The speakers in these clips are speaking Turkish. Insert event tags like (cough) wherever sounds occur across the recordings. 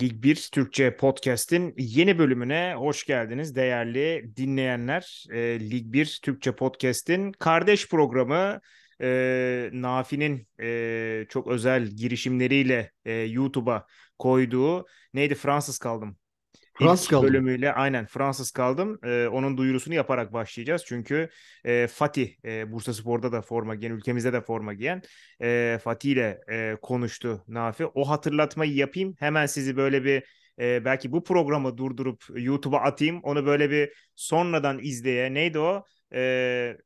Lig 1 Türkçe Podcast'in yeni bölümüne hoş geldiniz değerli dinleyenler. E, Lig 1 Türkçe Podcast'in kardeş programı e, Nafi'nin e, çok özel girişimleriyle e, YouTube'a koyduğu neydi Fransız kaldım Fransız kaldım. bölümüyle aynen Fransız kaldım. Ee, onun duyurusunu yaparak başlayacağız. Çünkü e, Fatih e, Bursa Spor'da da forma giyen, ülkemizde de forma giyen e, Fatih ile e, konuştu Nafi. O hatırlatmayı yapayım. Hemen sizi böyle bir e, belki bu programı durdurup YouTube'a atayım. Onu böyle bir sonradan izleye. Neydi o? E,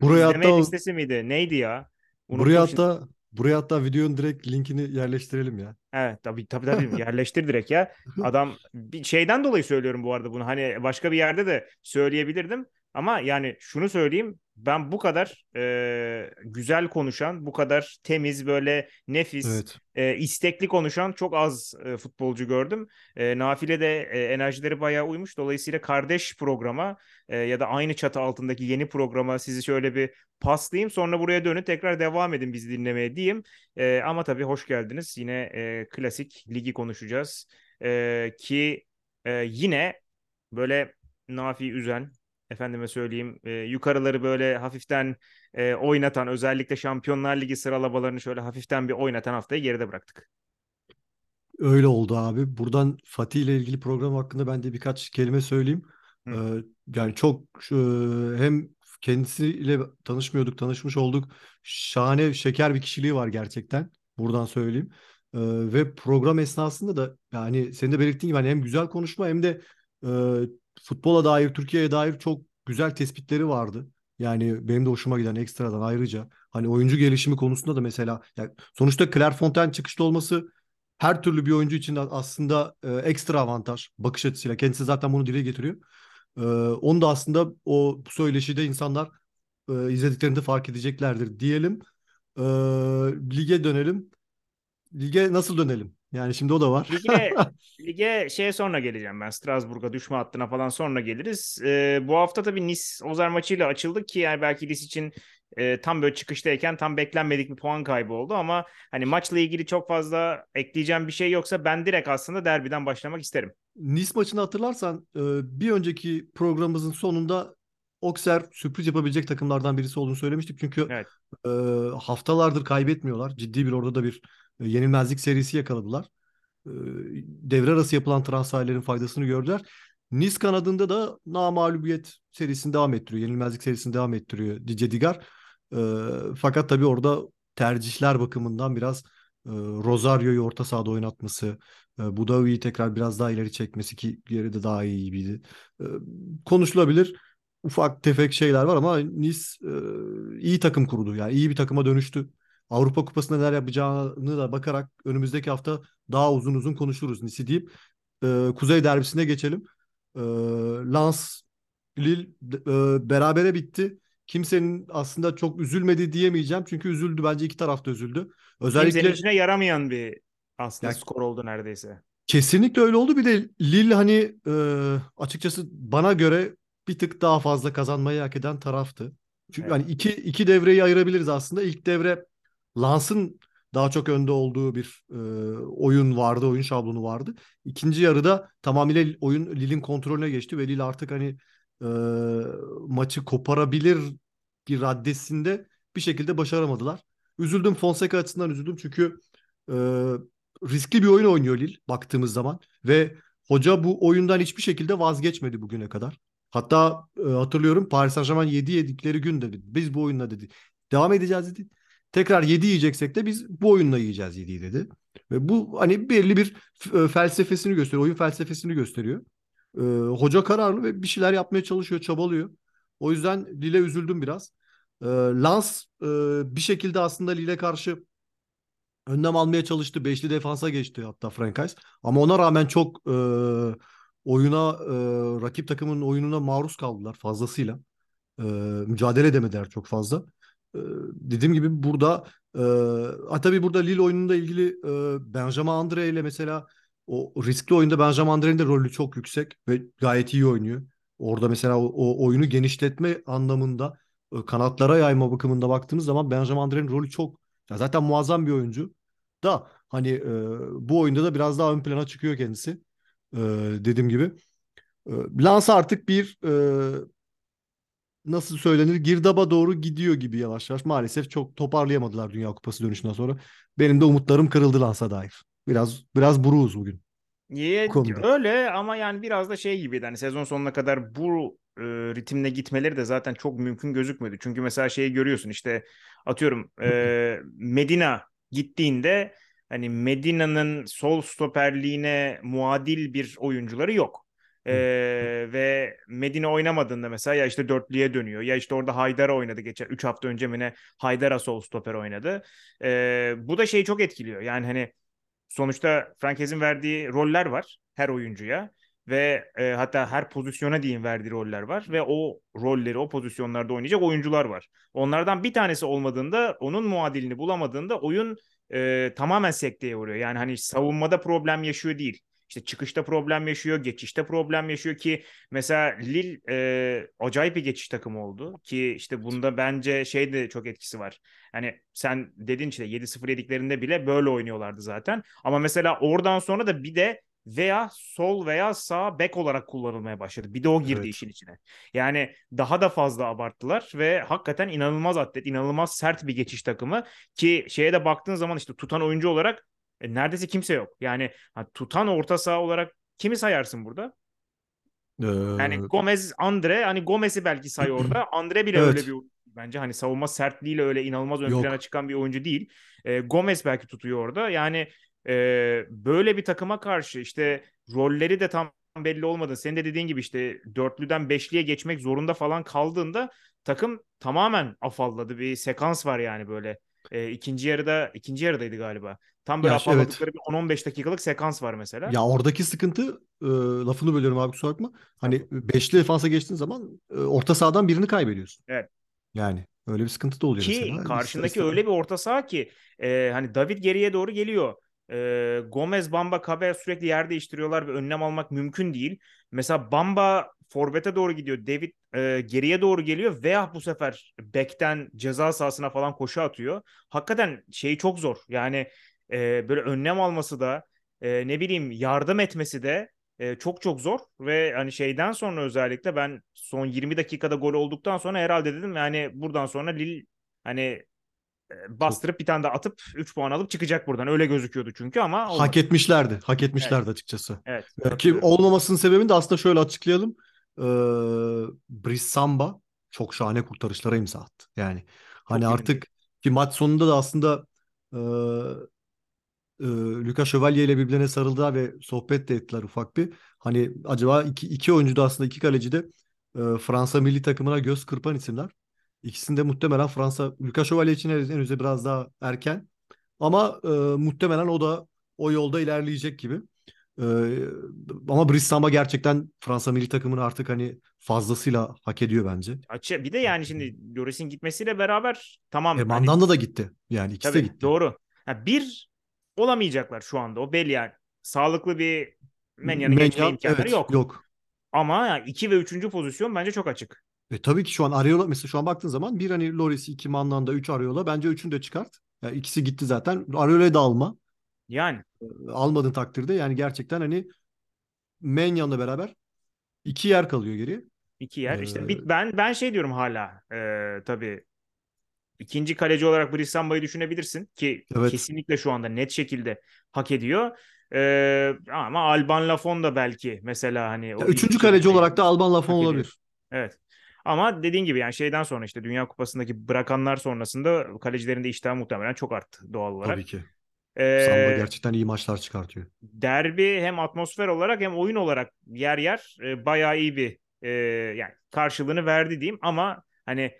Buraya hatta listesi miydi? Neydi ya? buraya Unuttum şimdi. hatta buraya hatta videonun direkt linkini yerleştirelim ya. Evet tabii tabii tabii (laughs) yerleştir direkt ya. (laughs) Adam bir şeyden dolayı söylüyorum bu arada bunu. Hani başka bir yerde de söyleyebilirdim. Ama yani şunu söyleyeyim. Ben bu kadar e, güzel konuşan, bu kadar temiz böyle nefis, Evet. e, istekli konuşan çok az e, futbolcu gördüm. E, Nafile de e, enerjileri bayağı uymuş. Dolayısıyla kardeş programa e, ya da aynı çatı altındaki yeni programa sizi şöyle bir paslayayım. Sonra buraya dönün tekrar devam edin bizi dinlemeye diyeyim. E, ama tabii hoş geldiniz. Yine e, klasik ligi konuşacağız. E, ki e, yine böyle Nafi üzen, efendime söyleyeyim e, yukarıları böyle hafiften e, oynatan özellikle Şampiyonlar Ligi sıralamalarını şöyle hafiften bir oynatan haftayı geride bıraktık. Öyle oldu abi. Buradan Fatih ile ilgili program hakkında ben de birkaç kelime söyleyeyim. Hı. Ee, yani çok e, hem kendisiyle tanışmıyorduk, tanışmış olduk. Şahane, şeker bir kişiliği var gerçekten. Buradan söyleyeyim. Ee, ve program esnasında da yani senin de belirttiğin gibi hani hem güzel konuşma hem de e, futbola dair, Türkiye'ye dair çok güzel tespitleri vardı. Yani benim de hoşuma giden ekstradan ayrıca hani oyuncu gelişimi konusunda da mesela yani sonuçta Clairefontaine çıkışta olması her türlü bir oyuncu için aslında e, ekstra avantaj bakış açısıyla. Kendisi zaten bunu dile getiriyor. E, onu da aslında o söyleşide insanlar e, izlediklerinde fark edeceklerdir diyelim. E, lige dönelim. Lige nasıl dönelim? Yani şimdi o da var. Lige, (laughs) lige şeye sonra geleceğim ben. Strasbourg'a düşme hattına falan sonra geliriz. Ee, bu hafta tabii Nice Ozer maçıyla açıldık ki yani belki Nice için e, tam böyle çıkıştayken tam beklenmedik bir puan kaybı oldu ama hani maçla ilgili çok fazla ekleyeceğim bir şey yoksa ben direkt aslında derbiden başlamak isterim. Nice maçını hatırlarsan e, bir önceki programımızın sonunda Okser sürpriz yapabilecek takımlardan birisi olduğunu söylemiştik. Çünkü Evet. e, haftalardır kaybetmiyorlar. Ciddi bir orada da bir yenilmezlik serisi yakaladılar. E, devre arası yapılan transferlerin faydasını gördüler. Nice kanadında da namağlubiyet serisini devam ettiriyor. Yenilmezlik serisini devam ettiriyor Didier Digar. E, fakat tabii orada tercihler bakımından biraz e, Rosario'yu orta sahada oynatması, e, Budavi'yi tekrar biraz daha ileri çekmesi ki yeri de daha iyi gibiydi. Konuşulabilir ufak tefek şeyler var ama Nice e, iyi takım kurdu. Yani iyi bir takıma dönüştü. Avrupa Kupası'nda neler yapacağını da bakarak önümüzdeki hafta daha uzun uzun konuşuruz Nice'i deyip e, Kuzey derbisine geçelim. E, Lens Lille e, berabere bitti. Kimsenin aslında çok üzülmedi diyemeyeceğim. Çünkü üzüldü. Bence iki taraf da üzüldü. Özellikle Kimsenin içine yaramayan bir aslında Ya- skor oldu neredeyse. Kesinlikle öyle oldu. Bir de Lille hani e, açıkçası bana göre bir tık daha fazla kazanmayı hak eden taraftı. Çünkü Evet. hani iki, iki devreyi ayırabiliriz aslında. İlk devre Lens'ın daha çok önde olduğu bir e, oyun vardı, oyun şablonu vardı. İkinci yarıda tamamıyla oyun Lille'in kontrolüne geçti ve Lille artık hani e, maçı koparabilir bir raddesinde bir şekilde başaramadılar. Üzüldüm Fonseca açısından üzüldüm çünkü e, riskli bir oyun oynuyor Lille baktığımız zaman ve hoca bu oyundan hiçbir şekilde vazgeçmedi bugüne kadar. Hatta e, hatırlıyorum Paris Saint-Germain 7 yedikleri gün dedi. Biz bu oyunla dedi. Devam edeceğiz dedi. Tekrar 7 yiyeceksek de biz bu oyunla yiyeceğiz 7'yi dedi. Ve bu hani belli bir e, felsefesini gösteriyor. Oyun felsefesini gösteriyor. E, hoca kararlı ve bir şeyler yapmaya çalışıyor, çabalıyor. O yüzden Lille üzüldüm biraz. E, Lens e, bir şekilde aslında Lille karşı önlem almaya çalıştı. Beşli defansa geçti hatta Frankais. Ama ona rağmen çok e, oyuna e, rakip takımın oyununa maruz kaldılar fazlasıyla. E, mücadele edemediler çok fazla. E, dediğim gibi burada e, tabii burada Lille oyununda ilgili e, Benjamin Andre ile mesela o riskli oyunda Benjamin Andre'nin de rolü çok yüksek ve gayet iyi oynuyor. Orada mesela o, o oyunu genişletme anlamında e, kanatlara yayma bakımında baktığımız zaman Benjamin Andre'nin rolü çok ya zaten muazzam bir oyuncu. Da Hani e, bu oyunda da biraz daha ön plana çıkıyor kendisi. E, dediğim gibi. E, Lens artık bir e, nasıl söylenir girdaba doğru gidiyor gibi yavaş yavaş. Maalesef çok toparlayamadılar Dünya Kupası dönüşünden sonra. Benim de umutlarım kırıldı Lens'a dair. Biraz biraz buruğuz bugün. Ye, konuda. öyle ama yani biraz da şey gibiydi hani sezon sonuna kadar bu e, ritimle gitmeleri de zaten çok mümkün gözükmedi. Çünkü mesela şeyi görüyorsun işte atıyorum e, (laughs) Medina gittiğinde hani Medina'nın sol stoperliğine muadil bir oyuncuları yok. Ee, ve Medine oynamadığında mesela ya işte dörtlüye dönüyor ya işte orada Haydar'a oynadı geçen 3 hafta önce mi ne Haydar'a sol stoper oynadı. Ee, bu da şeyi çok etkiliyor. Yani hani sonuçta Frankes'in verdiği roller var her oyuncuya ve e, hatta her pozisyona diyeyim verdiği roller var ve o rolleri o pozisyonlarda oynayacak oyuncular var. Onlardan bir tanesi olmadığında onun muadilini bulamadığında oyun e, tamamen sekteye uğruyor. Yani hani savunmada problem yaşıyor değil. İşte çıkışta problem yaşıyor, geçişte problem yaşıyor ki mesela Lille e, acayip bir geçiş takımı oldu ki işte bunda bence şey de çok etkisi var. Hani sen dedin işte 7-0 yediklerinde bile böyle oynuyorlardı zaten. Ama mesela oradan sonra da bir de veya sol veya sağ bek olarak kullanılmaya başladı. Bir de o girdi evet. işin içine. Yani daha da fazla abarttılar ve hakikaten inanılmaz atlet, inanılmaz sert bir geçiş takımı ki şeye de baktığın zaman işte tutan oyuncu olarak e, neredeyse kimse yok. Yani tutan orta saha olarak kimi sayarsın burada? Ee... Yani Gomez, Andre hani Gomez'i belki say (clears throat) orada. Andre bile evet. öyle bir bence hani savunma sertliğiyle öyle inanılmaz ön plana çıkan bir oyuncu değil. E, Gomez belki tutuyor orada. Yani e, böyle bir takıma karşı işte rolleri de tam belli olmadı. Senin de dediğin gibi işte dörtlüden beşliye geçmek zorunda falan kaldığında takım tamamen afalladı. Bir sekans var yani böyle. E, ikinci yarıda ikinci yarıdaydı galiba. Tam böyle afalladıkları evet. bir 10-15 dakikalık sekans var mesela. Ya oradaki sıkıntı e, lafını bölüyorum abi kusura bakma. Hani tamam. beşli defansa geçtiğin zaman e, orta sahadan birini kaybediyorsun. Evet. Yani öyle bir sıkıntı da oluyor ki, mesela. Ki karşındaki öyle bir orta saha ki e, hani David geriye doğru geliyor. E, Gomez, Bamba, Kabe sürekli yer değiştiriyorlar ve önlem almak mümkün değil. Mesela Bamba forvete doğru gidiyor. David e, geriye doğru geliyor veya bu sefer bekten ceza sahasına falan koşu atıyor. Hakikaten şeyi çok zor. Yani e, böyle önlem alması da e, ne bileyim yardım etmesi de e, çok çok zor ve hani şeyden sonra özellikle ben son 20 dakikada gol olduktan sonra herhalde dedim yani buradan sonra Lille hani bastırıp bir tane daha atıp 3 puan alıp çıkacak buradan. Öyle gözüküyordu çünkü ama olmadı. hak etmişlerdi. Hak etmişlerdi evet. açıkçası. Evet. Ki olmamasının sebebini de aslında şöyle açıklayalım. Ee, Brice Samba çok şahane kurtarışlara imza attı. Yani hani çok artık ki maç sonunda da aslında e, e, Lucas Chevalier ile birbirine sarıldılar ve sohbet de ettiler ufak bir. Hani acaba iki, iki oyuncu da aslında iki kaleci de e, Fransa milli takımına göz kırpan isimler. İkisinde muhtemelen Fransa Lucas Chevalier için henüz biraz daha erken. Ama e, muhtemelen o da o yolda ilerleyecek gibi. E, ama Brice Samba gerçekten Fransa milli takımını artık hani fazlasıyla hak ediyor bence. Açı, bir de yani şimdi Lloris'in gitmesiyle beraber tamam. E, Mandanda hani, da gitti. Yani ikisi tabii, de gitti. Doğru. Ha, bir olamayacaklar şu anda. O belli yani. Sağlıklı bir Menyan'ın Menyan, geçme imkanları evet, yok. Yok. Ama yani iki ve üçüncü pozisyon bence çok açık. E, tabii ki şu an Ariola mesela şu an baktığın zaman bir hani Loris, iki Mandanda, üç Ariola bence üçünü de çıkart. Yani ikisi gitti zaten. Ariola'yı da alma. Yani. E, almadığın takdirde yani gerçekten hani Menyan'la beraber iki yer kalıyor geriye. İki yer. Ee... İşte ben ben şey diyorum hala. E, tabii ikinci kaleci olarak Brissamba'yı düşünebilirsin ki evet. kesinlikle şu anda net şekilde hak ediyor. Ee, ama Alban Lafon da belki mesela hani o üçüncü kaleci olarak da Alban Lafon olabilir. Evet. Ama dediğin gibi yani şeyden sonra işte Dünya Kupası'ndaki bırakanlar sonrasında kalecilerin de iştahı muhtemelen çok arttı doğal olarak. Tabii ki. Ee, Samba gerçekten iyi maçlar çıkartıyor. Derbi hem atmosfer olarak hem oyun olarak yer yer e, bayağı iyi bir e, yani karşılığını verdi diyeyim ama hani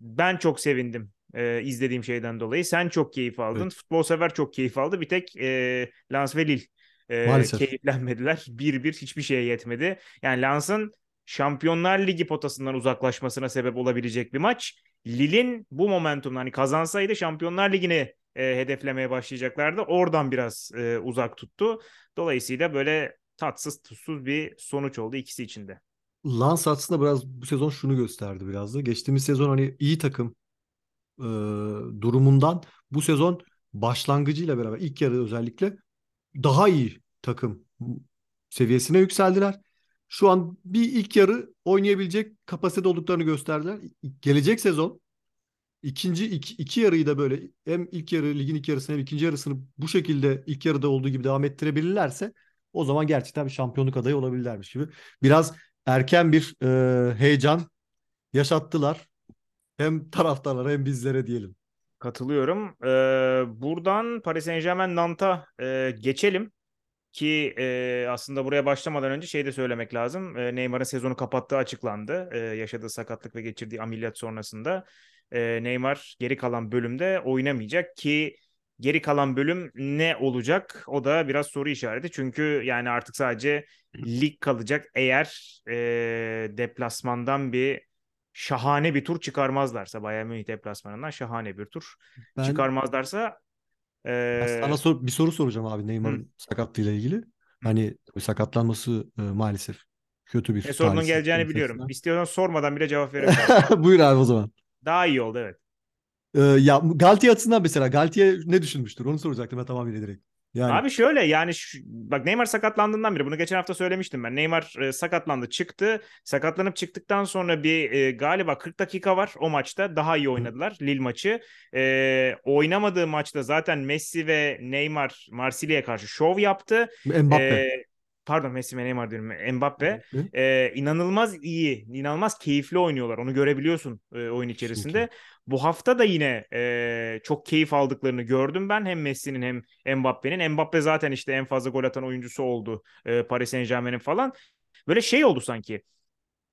ben çok sevindim e, izlediğim şeyden dolayı. Sen çok keyif aldın. Evet. Futbol sever çok keyif aldı. Bir tek e, Lens ve Lille e, keyiflenmediler. Bir bir hiçbir şeye yetmedi. Yani Lens'ın Şampiyonlar Ligi potasından uzaklaşmasına sebep olabilecek bir maç. Lille'in bu momentumdan hani kazansaydı Şampiyonlar Ligi'ni e, hedeflemeye başlayacaklardı. Oradan biraz e, uzak tuttu. Dolayısıyla böyle tatsız tuzsuz bir sonuç oldu ikisi için de. Lans aslında biraz bu sezon şunu gösterdi biraz da. Geçtiğimiz sezon hani iyi takım e, durumundan bu sezon başlangıcıyla beraber ilk yarı özellikle daha iyi takım seviyesine yükseldiler. Şu an bir ilk yarı oynayabilecek kapasitede olduklarını gösterdiler. Gelecek sezon ikinci iki, iki yarıyı da böyle hem ilk yarı ligin ilk yarısını hem ikinci yarısını bu şekilde ilk yarıda olduğu gibi devam ettirebilirlerse o zaman gerçekten bir şampiyonluk adayı olabilirlermiş gibi. Biraz erken bir e, heyecan yaşattılar. Hem taraftarlara hem bizlere diyelim. Katılıyorum. Ee, buradan Paris Saint Germain Nant'a e, geçelim. Ki e, aslında buraya başlamadan önce şey de söylemek lazım. E, Neymar'ın sezonu kapattığı açıklandı. E, yaşadığı sakatlık ve geçirdiği ameliyat sonrasında. E, Neymar geri kalan bölümde oynamayacak ki geri kalan bölüm ne olacak? O da biraz soru işareti. Çünkü yani artık sadece lig kalacak eğer e, deplasmandan bir şahane bir tur çıkarmazlarsa Bayern Münih deplasmanından şahane bir tur ben, çıkarmazlarsa e, sana sor, bir soru soracağım abi Neymar'ın sakatlığıyla ilgili. Hani sakatlanması e, maalesef kötü bir e, sorunun geleceğini biliyorum. İstiyorsan sormadan bile cevap (laughs) verebilirim. Buyur abi o zaman. Daha iyi oldu evet. Ee, ya Galtier açısından mesela Galtier ne düşünmüştür? Onu soracaktım ben tamamıyla direkt. Yani... Abi şöyle yani şu, bak Neymar sakatlandığından beri bunu geçen hafta söylemiştim ben. Neymar e, sakatlandı çıktı. Sakatlanıp çıktıktan sonra bir e, galiba 40 dakika var o maçta. Daha iyi oynadılar Hı. Lille maçı. E, oynamadığı maçta zaten Messi ve Neymar Marsilya'ya karşı şov yaptı. Mbappe. E, pardon Messi ve Neymar diyorum Mbappe e, inanılmaz iyi inanılmaz keyifli oynuyorlar onu görebiliyorsun e, oyun içerisinde Kesinlikle. Bu hafta da yine e, çok keyif aldıklarını gördüm ben. Hem Messi'nin hem Mbappe'nin. Mbappe zaten işte en fazla gol atan oyuncusu oldu e, Paris Saint Germain'in falan. Böyle şey oldu sanki.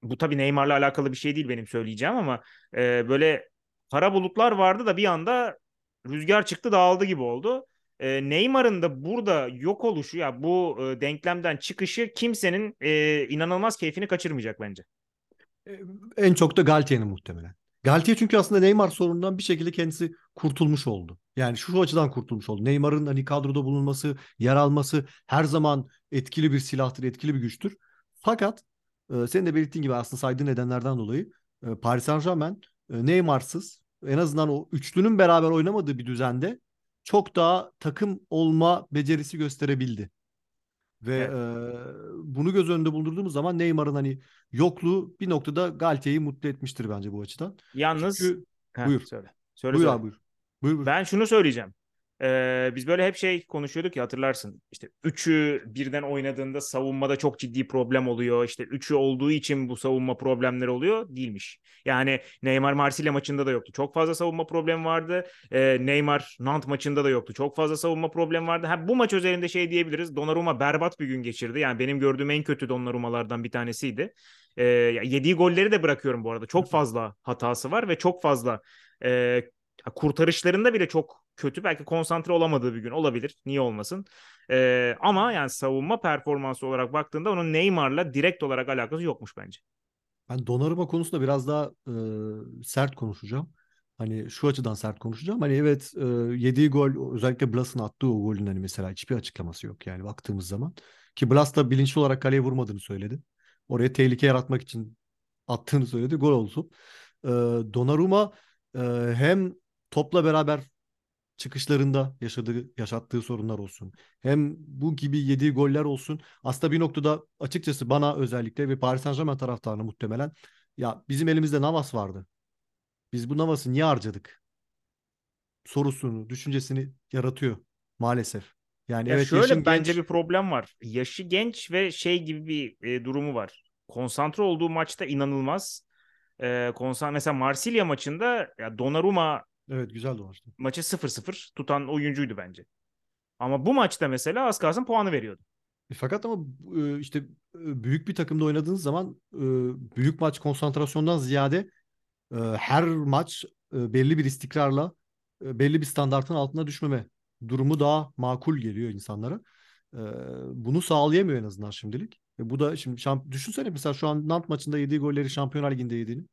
Bu tabii Neymar'la alakalı bir şey değil benim söyleyeceğim ama e, böyle kara bulutlar vardı da bir anda rüzgar çıktı dağıldı gibi oldu. E, Neymar'ın da burada yok oluşu ya bu e, denklemden çıkışı kimsenin e, inanılmaz keyfini kaçırmayacak bence. En çok da Galtier'in muhtemelen. Galtier çünkü aslında Neymar sorunundan bir şekilde kendisi kurtulmuş oldu. Yani şu açıdan kurtulmuş oldu. Neymar'ın hani kadroda bulunması, yer alması her zaman etkili bir silahtır, etkili bir güçtür. Fakat e, senin de belirttiğin gibi aslında saydığın nedenlerden dolayı e, Paris Saint-Germain e, Neymar'sız en azından o üçlünün beraber oynamadığı bir düzende çok daha takım olma becerisi gösterebildi. Ve evet. e, bunu göz önünde bulundurduğumuz zaman Neymar'ın hani yokluğu bir noktada Galtier'i mutlu etmiştir bence bu açıdan. Yalnız Çünkü, Heh, buyur. Söyle. Söyle, buyur söyle. abi buyur. Buyur, buyur. Ben şunu söyleyeceğim. Ee, biz böyle hep şey konuşuyorduk ya hatırlarsın. İşte üçü birden oynadığında savunmada çok ciddi problem oluyor. İşte üçü olduğu için bu savunma problemleri oluyor. Değilmiş. Yani Neymar Marsilya maçında da yoktu. Çok fazla savunma problemi vardı. Ee, Neymar Nant maçında da yoktu. Çok fazla savunma problemi vardı. Ha, bu maç üzerinde şey diyebiliriz. Donnarumma berbat bir gün geçirdi. Yani benim gördüğüm en kötü Donnarumma'lardan bir tanesiydi. Ee, yediği golleri de bırakıyorum bu arada. Çok fazla hatası var ve çok fazla e, kurtarışlarında bile çok kötü. Belki konsantre olamadığı bir gün olabilir. Niye olmasın? Ee, ama yani savunma performansı olarak baktığında onun Neymar'la direkt olarak alakası yokmuş bence. Ben Donnarumma konusunda biraz daha e, sert konuşacağım. Hani şu açıdan sert konuşacağım. Hani evet e, yediği gol özellikle Blas'ın attığı o golün hani mesela hiçbir açıklaması yok yani baktığımız zaman. Ki Blas da bilinçli olarak kaleye vurmadığını söyledi. Oraya tehlike yaratmak için attığını söyledi. Gol oldu. E, Donnarumma e, hem topla beraber çıkışlarında yaşadığı yaşattığı sorunlar olsun. Hem bu gibi yediği goller olsun. Aslında bir noktada açıkçası bana özellikle ve Paris Saint-Germain taraftarına muhtemelen ya bizim elimizde Navas vardı. Biz bu Navas'ı niye harcadık? Sorusunu, düşüncesini yaratıyor maalesef. Yani ya evet şöyle bence genç... bir problem var. Yaşı genç ve şey gibi bir e, durumu var. Konsantre olduğu maçta inanılmaz. E, konsantre mesela Marsilya maçında ya Donnarumma Evet güzeldi o maçta. Maçı 0-0 tutan oyuncuydu bence. Ama bu maçta mesela az kalsın puanı veriyordu. E, fakat ama e, işte e, büyük bir takımda oynadığınız zaman büyük maç konsantrasyondan ziyade her maç belli bir istikrarla belli bir standartın altına düşmeme durumu daha makul geliyor insanlara. Bunu sağlayamıyor en azından şimdilik. Bu da şimdi şamp düşünsene mesela şu an Nant maçında yediği golleri Şampiyonlar Ligi'nde yediğini.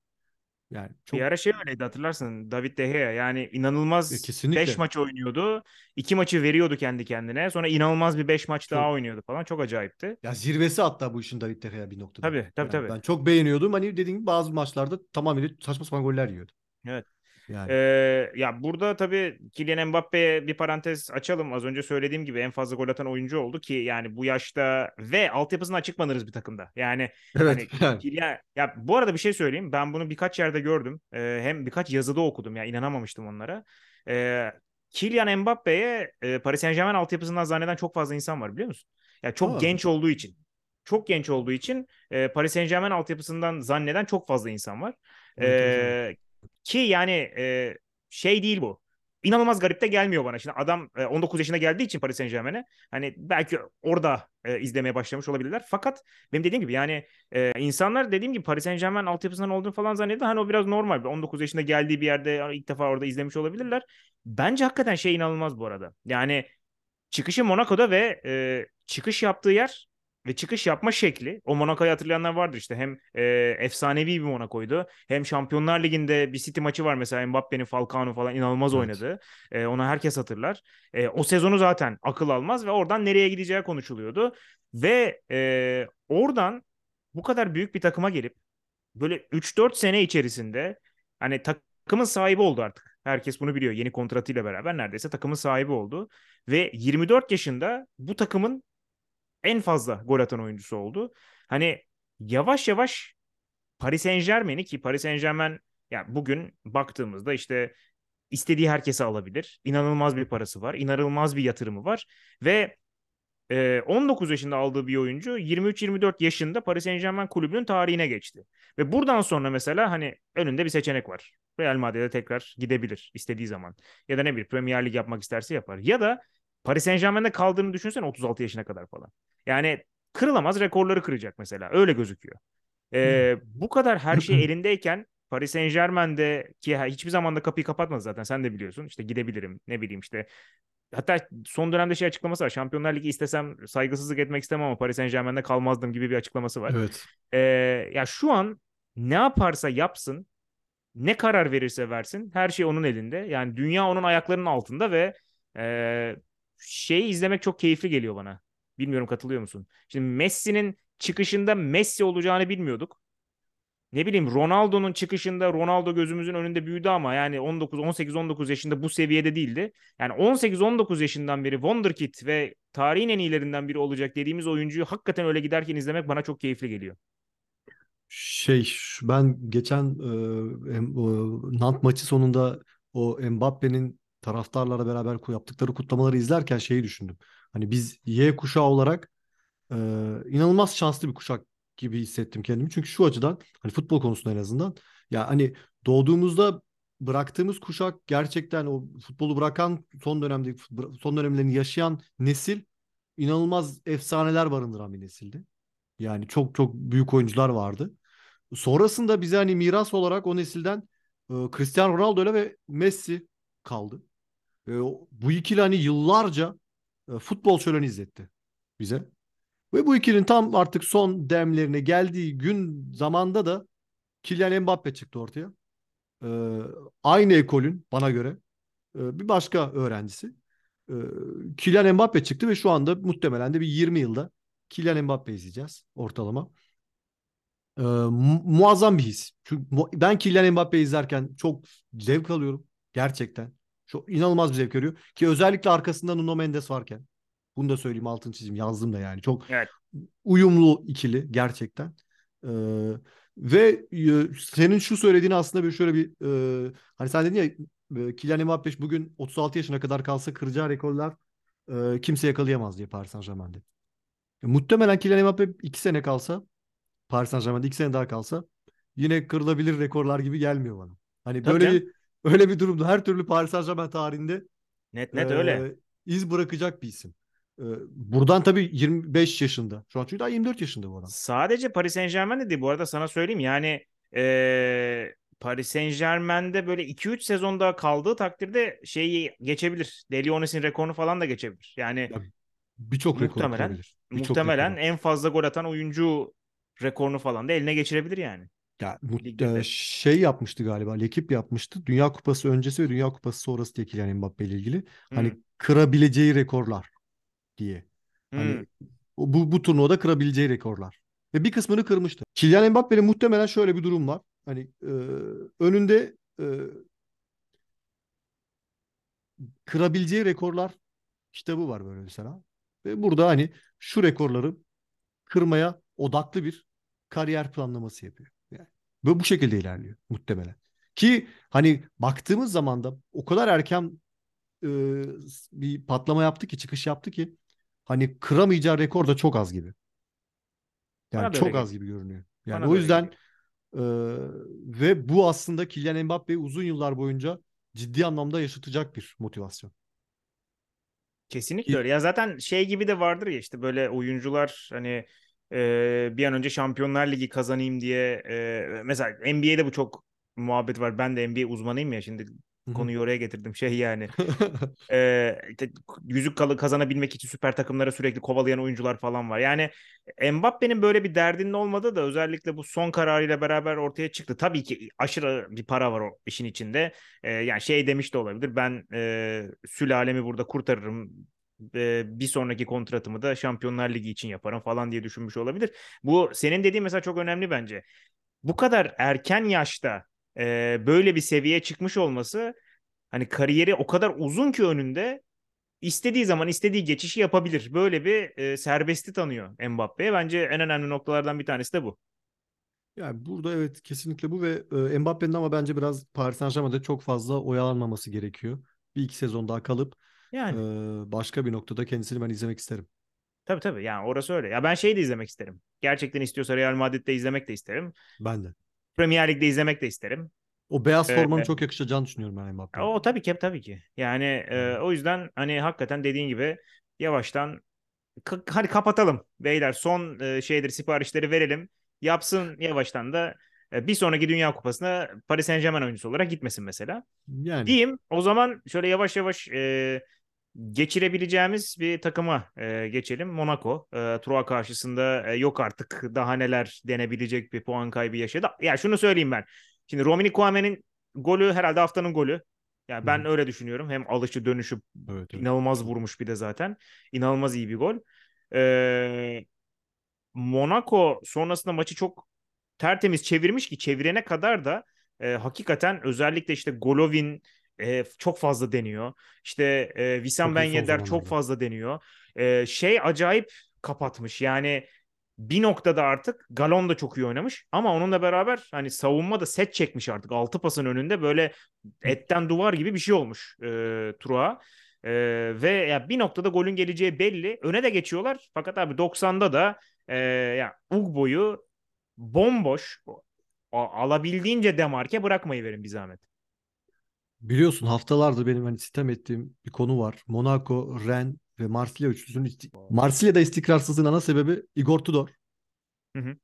Yani çok... Bir ara şey öyleydi hatırlarsın David De Gea yani inanılmaz 5 e, maç oynuyordu. 2 maçı veriyordu kendi kendine. Sonra inanılmaz bir 5 maç çok... daha oynuyordu falan. Çok acayipti. Ya zirvesi hatta bu işin David De Gea bir noktada. Tabii tabii yani tabii. Ben çok beğeniyordum. Hani dediğim gibi bazı maçlarda tamamıyla saçma sapan goller yiyordu. Evet. Yani. Ee, ya burada tabii Kylian Mbappe'ye bir parantez açalım. Az önce söylediğim gibi en fazla gol atan oyuncu oldu ki yani bu yaşta ve altyapısından çıkmadınız bir takımda. Yani (laughs) Evet. hani Yani. Kylian ya bu arada bir şey söyleyeyim. Ben bunu birkaç yerde gördüm. Ee, hem birkaç yazıda okudum ya inanamamıştım onlara. Ee, Kylian Mbappe'ye e, Paris Saint-Germain altyapısından zanneden çok fazla insan var biliyor musun? Ya çok Aa. genç olduğu için. Çok genç olduğu için e, Paris Saint-Germain altyapısından zanneden çok fazla insan var. Enteresan. Ee, ki yani e, şey değil bu. İnanılmaz garip de gelmiyor bana. Şimdi adam e, 19 yaşında geldiği için Paris Saint-Germain'e hani belki orada e, izlemeye başlamış olabilirler. Fakat benim dediğim gibi yani e, insanlar dediğim gibi Paris Saint-Germain altyapısından olduğunu falan zannediyor. Hani o biraz normal. 19 yaşında geldiği bir yerde yani ilk defa orada izlemiş olabilirler. Bence hakikaten şey inanılmaz bu arada. Yani çıkışı Monaco'da ve e, çıkış yaptığı yer ve çıkış yapma şekli o Monaco'yu hatırlayanlar vardır işte hem e, efsanevi bir Monaco'ydu hem Şampiyonlar Ligi'nde bir City maçı var mesela Mbappe'nin Falcao falan inanılmaz Evet. oynadı. E, onu herkes hatırlar. E, o sezonu zaten akıl almaz ve oradan nereye gideceği konuşuluyordu. Ve e, oradan bu kadar büyük bir takıma gelip böyle 3-4 sene içerisinde hani takımın sahibi oldu artık. Herkes bunu biliyor. Yeni kontratıyla beraber neredeyse takımın sahibi oldu. Ve 24 yaşında bu takımın en fazla gol atan oyuncusu oldu. Hani yavaş yavaş Paris Saint-Germain'i ki Paris Saint-Germain ya bugün baktığımızda işte istediği herkese alabilir. İnanılmaz bir parası var. inanılmaz bir yatırımı var. Ve e, 19 yaşında aldığı bir oyuncu 23-24 yaşında Paris Saint-Germain kulübünün tarihine geçti. Ve buradan sonra mesela hani önünde bir seçenek var. Real Madrid'e tekrar gidebilir istediği zaman. Ya da ne bileyim Premier Lig yapmak isterse yapar. Ya da Paris Saint-Germain'de kaldığını düşünsene 36 yaşına kadar falan. Yani kırılamaz rekorları kıracak mesela. Öyle gözüküyor. Ee, bu kadar her şey (laughs) elindeyken Paris Saint-Germain'de ki hiçbir zaman da kapıyı kapatmadı zaten sen de biliyorsun. İşte gidebilirim ne bileyim işte hatta son dönemde şey açıklaması var. Şampiyonlar Ligi istesem saygısızlık etmek istemem ama Paris Saint-Germain'de kalmazdım gibi bir açıklaması var. Evet. Ee, ya şu an ne yaparsa yapsın, ne karar verirse versin, her şey onun elinde. Yani dünya onun ayaklarının altında ve e, şeyi izlemek çok keyifli geliyor bana. Bilmiyorum katılıyor musun? Şimdi Messi'nin çıkışında Messi olacağını bilmiyorduk. Ne bileyim Ronaldo'nun çıkışında Ronaldo gözümüzün önünde büyüdü ama yani 19 18 19 yaşında bu seviyede değildi. Yani 18 19 yaşından beri Wonderkid ve tarihin en iyilerinden biri olacak dediğimiz oyuncuyu hakikaten öyle giderken izlemek bana çok keyifli geliyor. Şey ben geçen e, o Nant maçı sonunda o Mbappe'nin taraftarlarla beraber yaptıkları kutlamaları izlerken şeyi düşündüm. Hani biz Y kuşağı olarak e, inanılmaz şanslı bir kuşak gibi hissettim kendimi. Çünkü şu açıdan hani futbol konusunda en azından ya hani doğduğumuzda bıraktığımız kuşak gerçekten o futbolu bırakan son dönemde son dönemlerini yaşayan nesil inanılmaz efsaneler barındıran bir nesildi. Yani çok çok büyük oyuncular vardı. Sonrasında bize hani miras olarak o nesilden e, Cristiano Ronaldo ile ve Messi kaldı. E, bu ikili hani yıllarca e, futbol şöleni izletti bize. Ve bu ikilinin tam artık son demlerine geldiği gün zamanda da Kylian Mbappe çıktı ortaya. E, aynı ekolün bana göre e, bir başka öğrencisi. E, Kylian Mbappe çıktı ve şu anda muhtemelen de bir 20 yılda Kylian Mbappe izleyeceğiz ortalama. Ee, mu- muazzam bir his. Çünkü mu- ben Kylian Mbappe izlerken çok zevk alıyorum. Gerçekten. Çok inanılmaz bir zevk veriyor. Ki özellikle arkasında Nuno Mendes varken. Bunu da söyleyeyim altını çizeyim. Yazdım da yani. Çok Evet. uyumlu ikili gerçekten. Ee, ve e, senin şu söylediğini aslında bir şöyle bir e, hani sen dedin ya e, Kylian Mbappe bugün 36 yaşına kadar kalsa kıracağı rekorlar e, kimse yakalayamaz diye Paris Saint-Germain'de. E, muhtemelen Kylian Mbappe 2 sene kalsa Paris Saint-Germain'de 2 sene daha kalsa yine kırılabilir rekorlar gibi gelmiyor bana. Hani Tabii böyle canım. bir öyle bir durumda her türlü Paris Saint-Germain tarihinde Net net e, öyle. iz bırakacak bir isim. E, buradan tabii 25 yaşında. Şu an çünkü daha 24 yaşında bu adam. Sadece Paris Saint-Germain de değil bu arada sana söyleyeyim yani eee, Paris Saint-Germain'de böyle 2-3 sezon daha kaldığı takdirde şeyi geçebilir. De Liones'in rekorunu falan da geçebilir. Yani Ya, Birçok rekor Muhtemelen-. Birçok muhtemelen rekoru. en fazla gol atan oyuncu rekorunu falan da eline geçirebilir yani. Ya, Ligde. şey yapmıştı galiba. Lekip yapmıştı. Dünya Kupası öncesi ve Dünya Kupası sonrası diye Kylian Mbappe ile ilgili. Hani Hmm. kırabileceği rekorlar diye. Hmm. Hani bu bu turnuvada kırabileceği rekorlar. Ve bir kısmını kırmıştı. Kylian Mbappe'nin muhtemelen şöyle bir durum var. Hani e, önünde e, kırabileceği rekorlar kitabı var böyle mesela. Ve burada hani şu rekorları kırmaya odaklı bir kariyer planlaması yapıyor. Ve bu şekilde ilerliyor muhtemelen. Ki hani baktığımız zaman da o kadar erken e, bir patlama yaptı ki çıkış yaptı ki hani kıramayacağı rekor da çok az gibi. Yani çok az gibi görünüyor. Yani Bana o yüzden e, ve bu aslında Kylian Mbappe'yi uzun yıllar boyunca ciddi anlamda yaşatacak bir motivasyon. Kesinlikle öyle. Ya zaten şey gibi de vardır ya işte böyle oyuncular hani e, bir an önce Şampiyonlar Ligi kazanayım diye e, mesela NBA'de bu çok muhabbet var. Ben de NBA uzmanıyım ya şimdi konuyu oraya getirdim. Şey yani (laughs) e, işte yüzük kalı kazanabilmek için süper takımlara sürekli kovalayan oyuncular falan var. Yani Mbappe'nin böyle bir derdinin olmadığı da özellikle bu son kararıyla beraber ortaya çıktı. Tabii ki aşırı bir para var o işin içinde. E, yani şey demiş de olabilir. Ben e, sülalemi burada kurtarırım bir sonraki kontratımı da Şampiyonlar Ligi için yaparım falan diye düşünmüş olabilir. Bu senin dediğin mesela çok önemli bence. Bu kadar erken yaşta böyle bir seviyeye çıkmış olması hani kariyeri o kadar uzun ki önünde istediği zaman istediği geçişi yapabilir. Böyle bir serbesti tanıyor Mbappe'ye. Bence en önemli noktalardan bir tanesi de bu. Yani burada evet kesinlikle bu ve e, Mbappe'nin ama bence biraz Paris Saint-Germain'de çok fazla oyalanmaması gerekiyor. Bir iki sezon daha kalıp yani. e, başka bir noktada kendisini ben izlemek isterim. Tabii tabii yani orası öyle. Ya ben şeyi de izlemek isterim. Gerçekten istiyorsa Real Madrid'de izlemek de isterim. Ben de. Premier Lig'de izlemek de isterim. O beyaz formanın ee, çok yakışacağını düşünüyorum ben Mbappe'ye. O tabii ki tabii ki. Yani e, o yüzden hani hakikaten dediğin gibi yavaştan hadi kapatalım beyler. Son e, şeyleri siparişleri verelim. Yapsın yavaştan da e, bir sonraki Dünya Kupası'na Paris Saint Germain oyuncusu olarak gitmesin mesela. Yani. Diyeyim o zaman şöyle yavaş yavaş e, geçirebileceğimiz bir takıma e, geçelim. Monaco. E, Troyes karşısında e, yok artık daha neler denebilecek bir puan kaybı yaşadı. Ya şunu söyleyeyim ben. Şimdi Romini Kouame'nin golü herhalde haftanın golü. Yani ben Hı. öyle düşünüyorum. Hem alışı dönüşü evet, evet. inanılmaz vurmuş bir de zaten. İnanılmaz iyi bir gol. Ee, Monaco sonrasında maçı çok tertemiz çevirmiş ki çevirene kadar da e, hakikaten özellikle işte Golovin e, çok fazla deniyor. İşte e, Wissam Ben Yedder çok fazla deniyor. E, şey acayip kapatmış. Yani bir noktada artık Galon da çok iyi oynamış ama onunla beraber hani savunma da set çekmiş artık. Altı pasın önünde böyle etten duvar gibi bir şey olmuş e, Tura. E, ve ya bir noktada golün geleceği belli. Öne de geçiyorlar. Fakat abi 90'da da e, ya Ugbo'yu bomboş alabildiğince demarke bırakmayı verin bir zahmet. Biliyorsun haftalardır benim hani sitem ettiğim bir konu var. Monaco, Rennes ve Marsilya üçlüsünün isti Marsilya'da istikrarsızlığın ana sebebi Igor Tudor. Hı hı.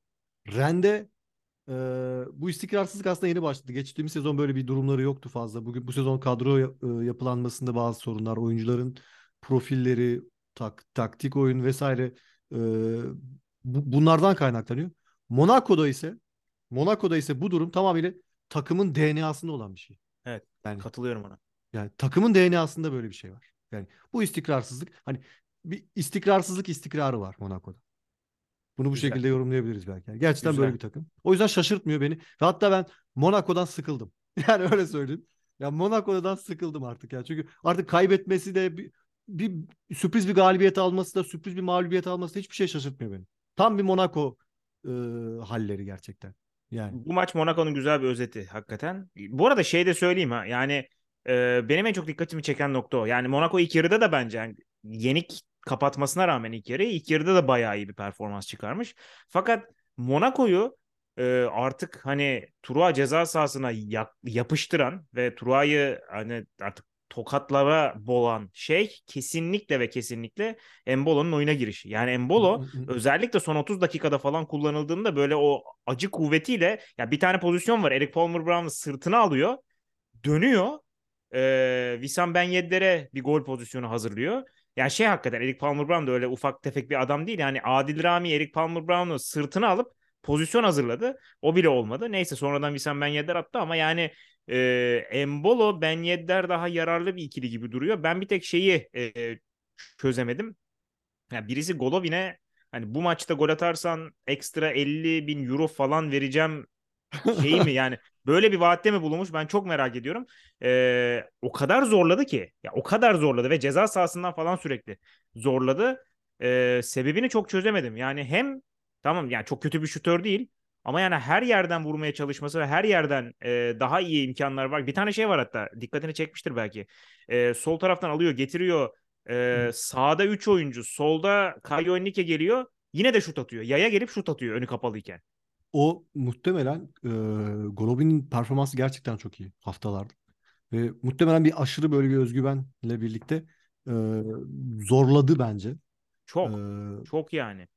Rennes'de e, bu istikrarsızlık aslında yeni başladı. Geçtiğimiz sezon böyle bir durumları yoktu fazla. Bugün bu sezon kadro e, yapılanmasında bazı sorunlar, oyuncuların profilleri, tak, taktik oyun vesaire e, bu, bunlardan kaynaklanıyor. Monaco'da ise Monaco'da ise bu durum tamamıyla takımın DNA'sında olan bir şey. Yani katılıyorum ona. Yani takımın DNA'sında böyle bir şey var. Yani bu istikrarsızlık hani bir istikrarsızlık istikrarı var Monaco'da. Bunu bu Güzel. şekilde yorumlayabiliriz belki. Yani gerçekten Güzel. böyle bir takım. O yüzden şaşırtmıyor beni. Ve hatta ben Monaco'dan sıkıldım. (laughs) Yani öyle söyleyeyim. Ya Monaco'dan sıkıldım artık ya. Çünkü artık kaybetmesi de bir, bir sürpriz bir galibiyet alması da sürpriz bir mağlubiyet alması da hiçbir şey şaşırtmıyor beni. Tam bir Monaco e, halleri gerçekten. Yani. Bu maç Monaco'nun güzel bir özeti hakikaten. Bu arada şey de söyleyeyim ha yani e, benim en çok dikkatimi çeken nokta o. Yani Monaco ilk yarıda da bence yani yenik kapatmasına rağmen ilk yarı ilk yarıda da bayağı iyi bir performans çıkarmış. Fakat Monaco'yu e, artık hani Tura ceza sahasına yapıştıran ve Tura'yı hani artık tokatlara boğan şey kesinlikle ve kesinlikle Embolo'nun oyuna girişi. Yani Embolo özellikle son 30 dakikada falan kullanıldığında böyle o acı kuvvetiyle ya bir tane pozisyon var. Eric Palmer Brown'ın sırtını alıyor. Dönüyor. Ee, Wissam Ben Yedder'e bir gol pozisyonu hazırlıyor. Yani şey hakikaten Eric Palmer Brown da öyle ufak tefek bir adam değil. Yani Adil Rami Eric Palmer Brown'u sırtını alıp pozisyon hazırladı. O bile olmadı. Neyse sonradan Wissam Ben Yedder attı ama yani e, Embolo Ben Yedder daha yararlı bir ikili gibi duruyor. Ben bir tek şeyi e, çözemedim. Yani birisi Golovin'e hani bu maçta gol atarsan ekstra 50 bin euro falan vereceğim şey mi (laughs) yani Böyle bir vaatte mi bulunmuş ben çok merak ediyorum. Ee, o kadar zorladı ki. Ya o kadar zorladı ve ceza sahasından falan sürekli zorladı. Ee, sebebini çok çözemedim. Yani hem tamam yani çok kötü bir şutör değil ama yani her yerden vurmaya çalışması ve her yerden e, daha iyi imkanlar var. Bir tane şey var hatta dikkatini çekmiştir belki. E, sol taraftan alıyor getiriyor. E, sağda 3 oyuncu solda Kayo Enrique geliyor. Yine de şut atıyor. Yaya gelip şut atıyor önü kapalıyken. O muhtemelen e, Golobin'in performansı gerçekten çok iyi haftalarda. Ve muhtemelen bir aşırı böyle bir özgüvenle birlikte e, zorladı bence. Çok. E, çok yani.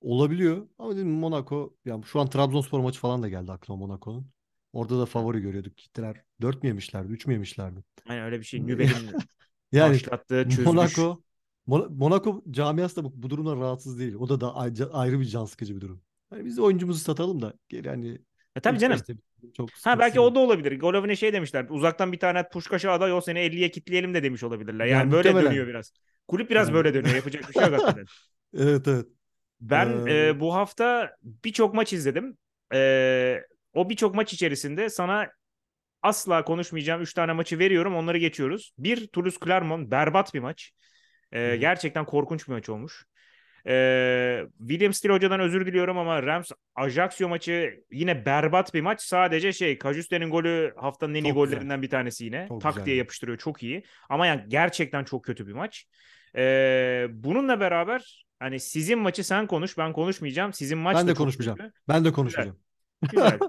Olabiliyor. Ama dedim Monaco yani şu an Trabzonspor maçı falan da geldi aklıma Monaco'nun. Orada da favori görüyorduk. Gittiler 4 mü yemişlerdi? 3 mü yemişlerdi? Aynen öyle bir şey. Nübel'in (laughs) yani başlattığı çözülüş. Monaco Monaco camiası da bu, bu durumdan rahatsız değil. O da da ayrı bir can sıkıcı bir durum. Yani biz de oyuncumuzu satalım da geri hani e tabii canım. Çok ha belki o da olabilir. Golovine şey demişler. Uzaktan bir tane Puşkaş'a aday o seni 50'ye kitleyelim de demiş olabilirler. Yani, yani böyle dönüyor biraz. Kulüp biraz yani. böyle dönüyor. Yapacak bir şey yok hakikaten. (laughs) evet evet. Ben ee... e, bu hafta birçok maç izledim. E, o birçok maç içerisinde sana asla konuşmayacağım 3 tane maçı veriyorum. Onları geçiyoruz. Bir Toulouse Clermont berbat bir maç. E, gerçekten korkunç bir maç olmuş. Ee, William Steele hocadan özür diliyorum ama Rams Ajaccio maçı yine berbat bir maç. Sadece şey Kajuste'nin golü haftanın en iyi çok gollerinden güzel. bir tanesi yine. Çok tak güzel. diye yapıştırıyor çok iyi. Ama yani gerçekten çok kötü bir maç. Ee, bununla beraber hani sizin maçı sen konuş ben konuşmayacağım. Sizin maç ben de konuşmayacağım. Kötü. Ben de konuşmayacağım. Güzel. Güzel. (laughs)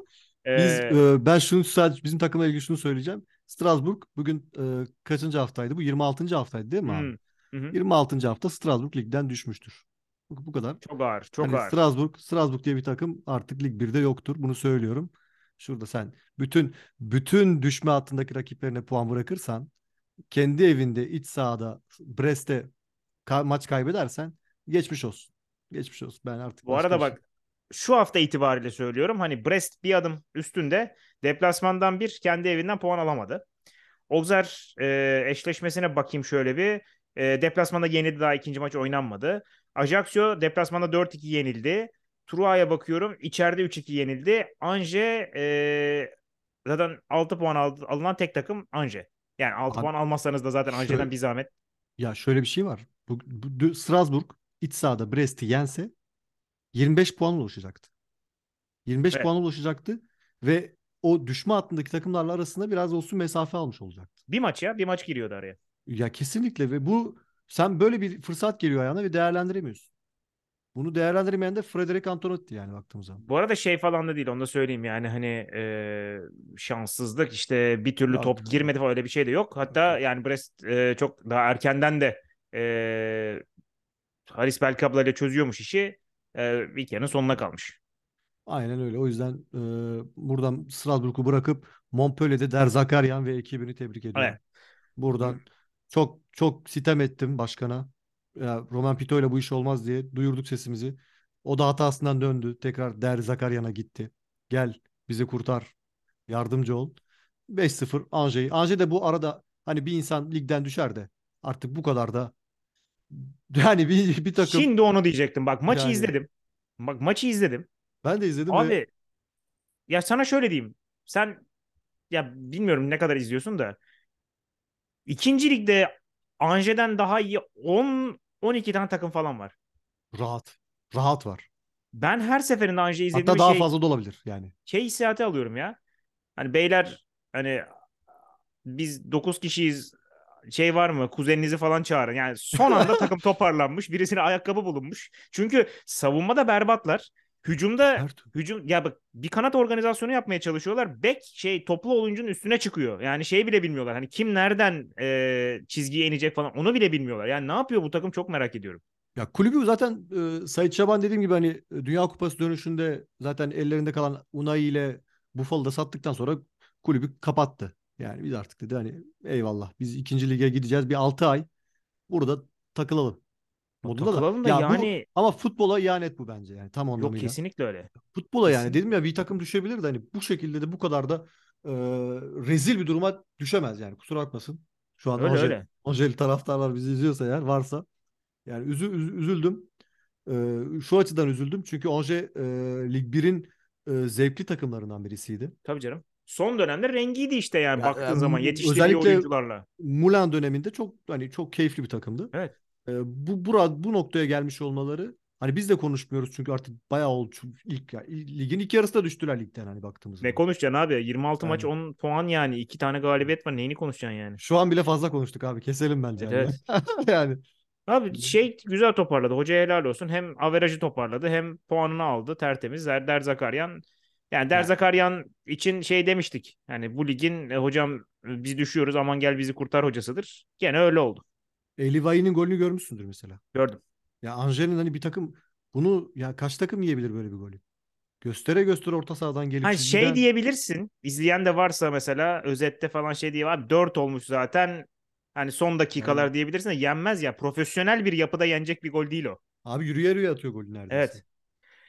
Biz, ee, e, ben şunu sadece bizim takımla ilgili şunu söyleyeceğim. Strasbourg bugün e, kaçıncı haftaydı? Bu 26. haftaydı değil mi abi? Hmm. Hı hı. 26. hafta Strasbourg ligden düşmüştür. Bu, bu kadar. Çok ağır, çok hani ağır. Strasbourg, Strasbourg diye bir takım artık Lig 1'de yoktur. Bunu söylüyorum. Şurada sen bütün bütün düşme hattındaki rakiplerine puan bırakırsan kendi evinde iç sahada Brest'te ka- maç kaybedersen geçmiş olsun. Geçmiş olsun. Ben artık Bu arada bak şu hafta itibariyle söylüyorum. Hani Brest bir adım üstünde deplasmandan bir kendi evinden puan alamadı. Ogzar e, eşleşmesine bakayım şöyle bir. E, deplasmanda yenildi daha ikinci maç oynanmadı. Ajaccio deplasmanda 4-2 yenildi. Trua'ya bakıyorum. içeride 3-2 yenildi. Anje e, zaten 6 puan aldı, alınan tek takım Anje. Yani 6 Abi, puan almazsanız da zaten Anje'den bir zahmet. Ya şöyle bir şey var. Bu, bu Strasbourg iç sahada Brest'i yense 25 puan ulaşacaktı. 25 evet. puan ulaşacaktı ve o düşme hattındaki takımlarla arasında biraz olsun mesafe almış olacaktı. Bir maç ya, bir maç giriyordu araya. Ya kesinlikle ve bu sen böyle bir fırsat geliyor ayağına ve değerlendiremiyorsun. Bunu değerlendiremeyen de Frederic Antonotti yani baktığımız zaman. Bu arada şey falan da değil onu da söyleyeyim yani hani e, şanssızlık işte bir türlü top girmedi falan öyle bir şey de yok. Hatta yani Brest e, çok daha erkenden de e, Haris Belkabla ile çözüyormuş işi. E, ilk yarının sonuna kalmış. Aynen öyle. O yüzden e, buradan Strasbourg'u bırakıp Montpellier'de Der Zakarian ve ekibini tebrik ediyorum. Evet. Buradan Hı. çok çok sitem ettim başkana. Ya, Roman Pito ile bu iş olmaz diye duyurduk sesimizi. O da hatasından döndü. Tekrar Der Zakarian'a gitti. Gel bizi kurtar. Yardımcı ol. 5-0 Ange'yi. Ange de bu arada hani bir insan ligden düşer de artık bu kadar da (laughs) yani bir, bir takım. Şimdi onu diyecektim. Bak maçı yani... izledim. Bak maçı izledim. Ben de izledim. Abi ve... ya sana şöyle diyeyim. Sen ya bilmiyorum ne kadar izliyorsun da ikinci ligde Ange'den daha iyi 10 12 tane takım falan var. Rahat. Rahat var. Ben her seferinde Ange'yi izlediğim Hatta daha şey, fazla da olabilir yani. Şey hissiyatı alıyorum ya. Hani beyler hani biz 9 kişiyiz şey var mı kuzeninizi falan çağırın. Yani son anda (laughs) takım toparlanmış. Birisine ayakkabı bulunmuş. Çünkü savunmada berbatlar. Hücumda Her hücum ya bak bir kanat organizasyonu yapmaya çalışıyorlar. Bek şey toplu oyuncunun üstüne çıkıyor. Yani şey bile bilmiyorlar. Hani kim nereden e, çizgiye inecek falan onu bile bilmiyorlar. Yani ne yapıyor bu takım çok merak ediyorum. Ya kulübü zaten e, Sait Şaban dediğim gibi hani Dünya Kupası dönüşünde zaten ellerinde kalan Unai ile Buffalo'da sattıktan sonra kulübü kapattı. Yani biz artık dedi hani eyvallah biz ikinci lige gideceğiz bir 6 ay burada takılalım. Modunda takılalım da, da ya yani bu, ama futbola ihanet bu bence yani tam anlamıyla. Yok kesinlikle öyle. Futbola kesinlikle. yani dedim ya bir takım düşebilir de hani bu şekilde de bu kadar da e, rezil bir duruma düşemez yani kusura bakmasın. Şu an öyle, Angel, öyle. Angel taraftarlar bizi izliyorsa eğer varsa yani üzü, üz, üzüldüm. E, şu açıdan üzüldüm çünkü Angers e, Lig 1'in e, zevkli takımlarından birisiydi. Tabii canım. Son dönemde rengiydi işte yani Ya, baktığın yani zaman bu- yetiştirdiği özellikle- oyuncularla. Mulan döneminde çok hani çok keyifli bir takımdı. Evet. Ee, bu bura, bu noktaya gelmiş olmaları hani biz de konuşmuyoruz çünkü artık bayağı oldu. İlk ya, ligin ilk yarısında düştüler ligden hani baktığımız Ne zaman. konuşacaksın abi? 26 maç Yani. 10 puan yani. iki tane galibiyet var. Neyini konuşacaksın yani? Şu an bile fazla konuştuk abi. Keselim bence. Evet, yani. (laughs) yani Abi şey güzel toparladı. Hocaya helal olsun. Hem averajı toparladı hem puanını aldı. Tertemiz. Der Zakaryan yani Der Ya. Zakaryan için şey demiştik. Yani bu ligin e, hocam e, biz düşüyoruz aman gel bizi kurtar hocasıdır. Gene öyle oldu. Elivayi'nin golünü görmüşsündür mesela. Gördüm. Ya Angel'in hani bir takım bunu ya kaç takım yiyebilir böyle bir golü? Göstere göstere orta sahadan gelip Hani çizgiden şey diyebilirsin. izleyen de varsa mesela özette falan şey diye abi 4 olmuş zaten. Hani son dakikalar Aynen. diyebilirsin de yenmez ya. Profesyonel bir yapıda yenecek bir gol değil o. abi yürüye yürüye atıyor golü neredeyse. Evet.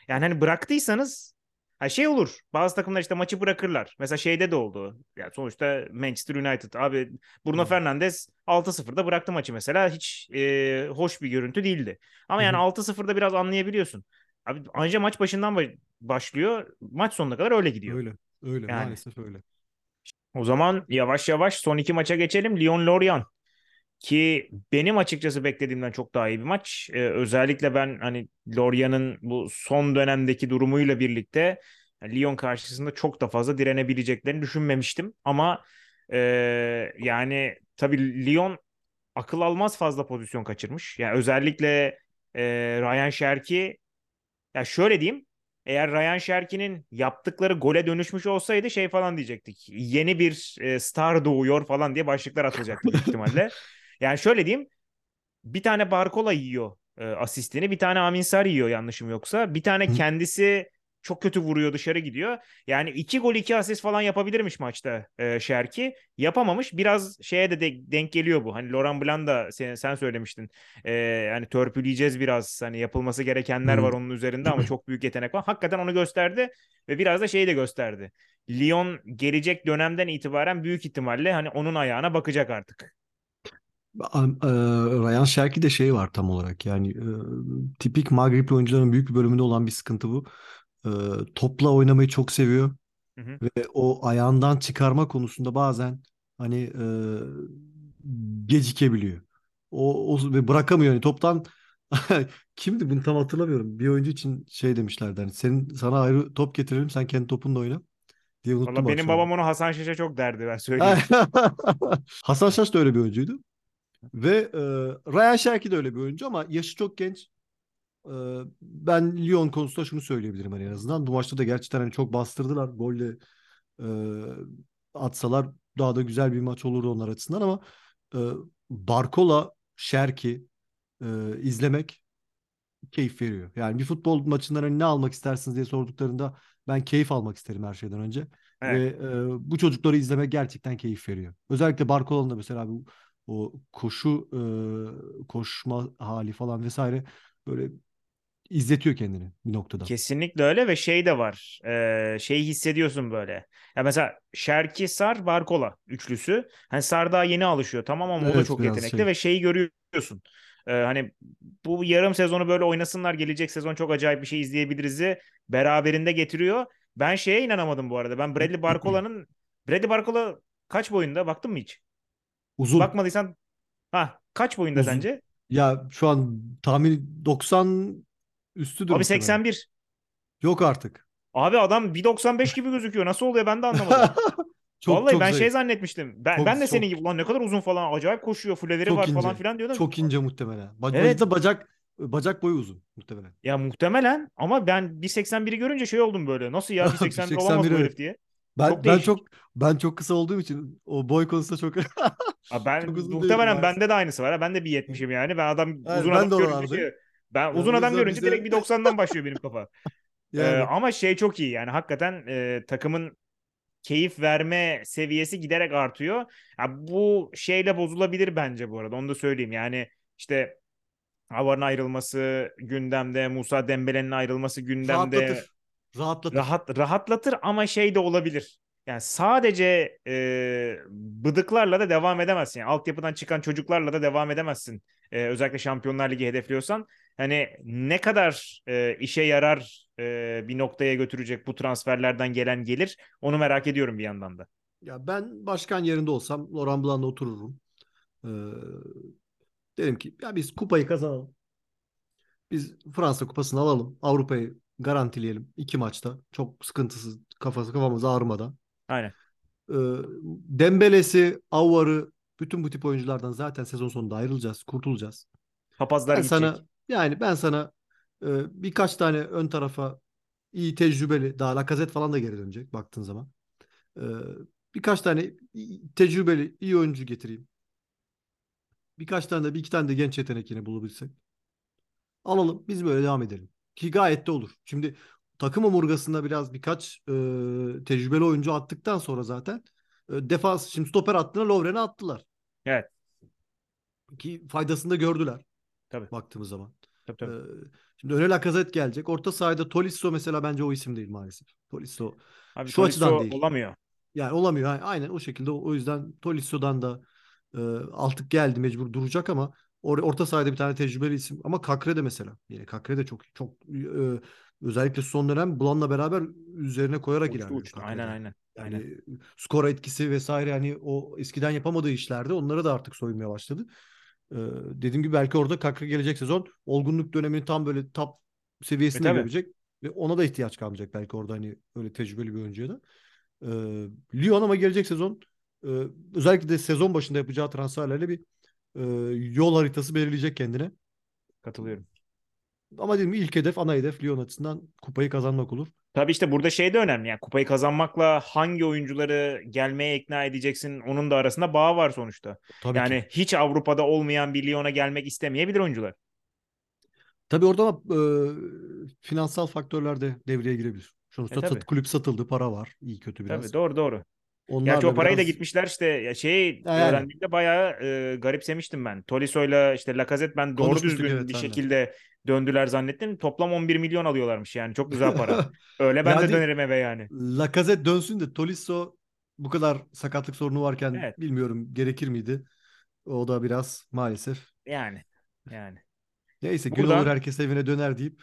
Yani hani bıraktıysanız ha şey olur. Bazı takımlar işte maçı bırakırlar. Mesela şeyde de oldu. Yani sonuçta Manchester United. Abi Bruno Hı. Fernandes 6-0'da bıraktı maçı mesela. Hiç e, hoş bir görüntü değildi. Ama yani hı. 6-0'da biraz anlayabiliyorsun. Abi anca maç başından ba- başlıyor. Maç sonuna kadar öyle gidiyor. Öyle. Öyle Yani. maalesef öyle. O zaman yavaş yavaş son iki maça geçelim. Lyon-Lorient. Ki benim açıkçası beklediğimden çok daha iyi bir maç. Ee, özellikle ben hani Lorient'ın bu son dönemdeki durumuyla birlikte Lyon karşısında çok da fazla direnebileceklerini düşünmemiştim. Ama e, yani tabii Lyon akıl almaz fazla pozisyon kaçırmış. Yani özellikle e, Ryan Cherki ya şöyle diyeyim. Eğer Ryan Cherki'nin yaptıkları gole dönüşmüş olsaydı şey falan diyecektik. Yeni bir e, star doğuyor falan diye başlıklar atılacaktı ihtimalle. (laughs) Yani şöyle diyeyim. Bir tane Barcola yiyor e, asistini. Bir tane Amin Sarr yiyor yanlışım yoksa. Bir tane Hı. kendisi çok kötü vuruyor dışarı gidiyor. Yani iki gol iki asist falan yapabilirmiş maçta e, Şerki. Yapamamış. Biraz şeye de, de denk geliyor bu. Hani Laurent Blanc da sen, sen söylemiştin. E, yani törpüleyeceğiz biraz. Hani yapılması gerekenler var onun üzerinde ama çok büyük yetenek var. Hakikaten onu gösterdi ve biraz da şeyi de gösterdi. Lyon gelecek dönemden itibaren büyük ihtimalle hani onun ayağına bakacak artık. E, Ryan Cherki şey var tam olarak yani e, tipik Magribli oyuncuların büyük bir bölümünde olan bir sıkıntı bu. E, topla oynamayı çok seviyor Hı hı. ve o ayağından çıkarma konusunda bazen hani gecikebiliyor. O, o ve bırakamıyor yani toptan (laughs) kimdi bunu tam hatırlamıyorum. Bir oyuncu için şey demişlerdi hani senin sana ayrı top getirelim sen kendi topunla oyna diye unuttum Valla benim babam onu Hasan Şaş'a çok derdi ben söyleyeyim. (laughs) Hasan Şaş da öyle bir oyuncuydu. Ve e, Ryan Cherki de öyle bir oyuncu ama yaşı çok genç. E, ben Lyon konusunda şunu söyleyebilirim hani en azından. Bu maçta da gerçekten hani çok bastırdılar. Golle e, atsalar daha da güzel bir maç olurdu onlar açısından ama e, Barcola, Cherki e, izlemek keyif veriyor. Yani bir futbol maçından hani ne almak istersiniz diye sorduklarında ben keyif almak isterim her şeyden önce. Evet. Ve e, bu çocukları izlemek gerçekten keyif veriyor. Özellikle Barcola'nın da mesela bu o koşu e, koşma hali falan vesaire böyle izletiyor kendini bir noktada. Kesinlikle öyle ve şey de var. Ee, şeyi hissediyorsun böyle. Ya mesela Şerki Sar Barkola üçlüsü. Hani Sar daha yeni alışıyor tamam ama o da Evet, çok yetenekli şey. ve şeyi görüyorsun. Ee, hani bu yarım sezonu böyle oynasınlar gelecek sezon çok acayip bir şey izleyebiliriz'i beraberinde getiriyor. Ben şeye inanamadım bu arada. Ben Bradley (clears throat) Barcola'nın Bradley Barcola kaç boyunda baktın mı hiç? Uzun. Bakmadıysan ha kaç boyunda Uzun. sence? Ya şu an tahmin 90 üstüdür Abi muhtemelen. 81. Yok artık. Abi adam 1.95 gibi gözüküyor. Nasıl oluyor ben de anlamadım. (laughs) çok Vallahi çok ben zayıf. şey zannetmiştim. Ben, Çok- ben de senin çok- gibi ulan ne kadar uzun falan acayip koşuyor fuleleri var falan ince. filan diyordum. Çok ince muhtemelen. Ba- Evet. bacak bacak boyu uzun muhtemelen. Ya muhtemelen ama ben 1.81'i görünce şey oldum böyle. Nasıl ya 1.81 (laughs) olamaz 1.81 bu herif diye. Ben Çok ben değişik. çok ben çok kısa olduğum için o boy konusunda çok Abi (laughs) ben Çok uzun muhtemelen bende de aynısı var. ha. Ben de 1.70'im yani. Ben adam uzun ben adam görünce oralardayım. şey, ben uzun adam görünce bize- direkt 1.90'dan başlıyor benim kafa. (laughs) Ee, yani ama şey çok iyi yani hakikaten e, takımın keyif verme seviyesi giderek artıyor. Ya bu şeyle bozulabilir bence bu arada. Onu da söyleyeyim. Yani işte Havar'ın ayrılması gündemde, Musa Dembele'nin ayrılması gündemde. rahatlatır. Rahatlatır. Rahat rahatlatır ama şey de olabilir. Yani sadece e, bıdıklarla da devam edemezsin. Yani altyapıdan çıkan çocuklarla da devam edemezsin. E, özellikle Şampiyonlar Ligi hedefliyorsan. hani ne kadar e, işe yarar e, bir noktaya götürecek bu transferlerden gelen gelir onu merak ediyorum bir yandan da. Ya ben başkan yerinde olsam Laurent Blanc'la otururum. Ee, derim ki ya biz kupayı kazanalım. Biz Fransa kupasını alalım. Avrupa'yı garantileyelim iki maçta. Çok sıkıntısız kafası kafamız ağrımadan. Aynen. Ee, Dembele'si, Aouar'ı bütün bu tip oyunculardan zaten sezon sonunda ayrılacağız, kurtulacağız. Papazlar ben gidecek. sana yani ben sana e, birkaç tane ön tarafa iyi tecrübeli daha Lacazette falan da geri dönecek baktığın zaman. E, birkaç tane tecrübeli iyi oyuncu getireyim. Birkaç tane de bir iki tane de genç yetenek yine bulabilirsek. Alalım biz böyle devam edelim. Ki gayet de olur. Şimdi takım omurgasında biraz birkaç e, tecrübeli oyuncu attıktan sonra zaten e, defans şimdi stoper attığına Lovren'i attılar. Evet. Ki faydasını da gördüler. Tabii. Baktığımız zaman. Tabii, tabii. Ee, şimdi öne Lacazette gelecek. Orta sahada Tolisso mesela bence o isim değil maalesef. Tolisso Abi, şu Tolisso açıdan değil. olamıyor. Yani olamıyor. Aynen o şekilde. O yüzden Tolisso'dan da e, artık geldi mecbur duracak ama or- orta sahada bir tane tecrübeli isim. Ama Kakre de mesela. Yine Kakre de çok çok e, özellikle son dönem Bulan'la beraber üzerine koyarak Uçtu ilerliyor. uçtu. Kakre'de. Aynen aynen. Yani Aynen. skora etkisi vesaire yani o eskiden yapamadığı işlerde onlara da artık soyunmaya başladı. Ee, dediğim gibi belki orada Kakre gelecek sezon olgunluk dönemini tam böyle top seviyesinde E, görecek ve ona da ihtiyaç kalmayacak belki orada hani öyle tecrübeli bir oyuncuya da. Ee, Lyon ama gelecek sezon e, özellikle de sezon başında yapacağı transferlerle bir e, yol haritası belirleyecek kendine. Katılıyorum. Ama dedim ilk hedef ana hedef Lyon açısından kupayı kazanmak olur. Tabii işte burada şey de önemli. Yani kupayı kazanmakla hangi oyuncuları gelmeye ikna edeceksin onun da arasında bağ var sonuçta. Tabii yani ki. hiç Avrupa'da olmayan bir Lyon'a gelmek istemeyebilir oyuncular. Tabii orada ama e, finansal faktörler de devreye girebilir. Sonuçta E, tabii. sat- kulüp satıldı, para var. iyi kötü biraz. Tabii doğru doğru. Onlar Gerçi o da parayla biraz- gitmişler işte ya şey Yani. öğrendiğimde bayağı e, garipsemiştim ben. Toliso'yla işte Lacazette ben doğru düzgün evet, bir şekilde döndüler zannettim. Toplam 11 milyon alıyorlarmış yani çok güzel para. (laughs) Öyle ben de Yani- dönerim eve yani. Lacazette dönsün de Tolisso bu kadar sakatlık sorunu varken Evet. bilmiyorum gerekir miydi? O da biraz maalesef. Yani yani. Neyse gün Buradan- olur herkes evine döner deyip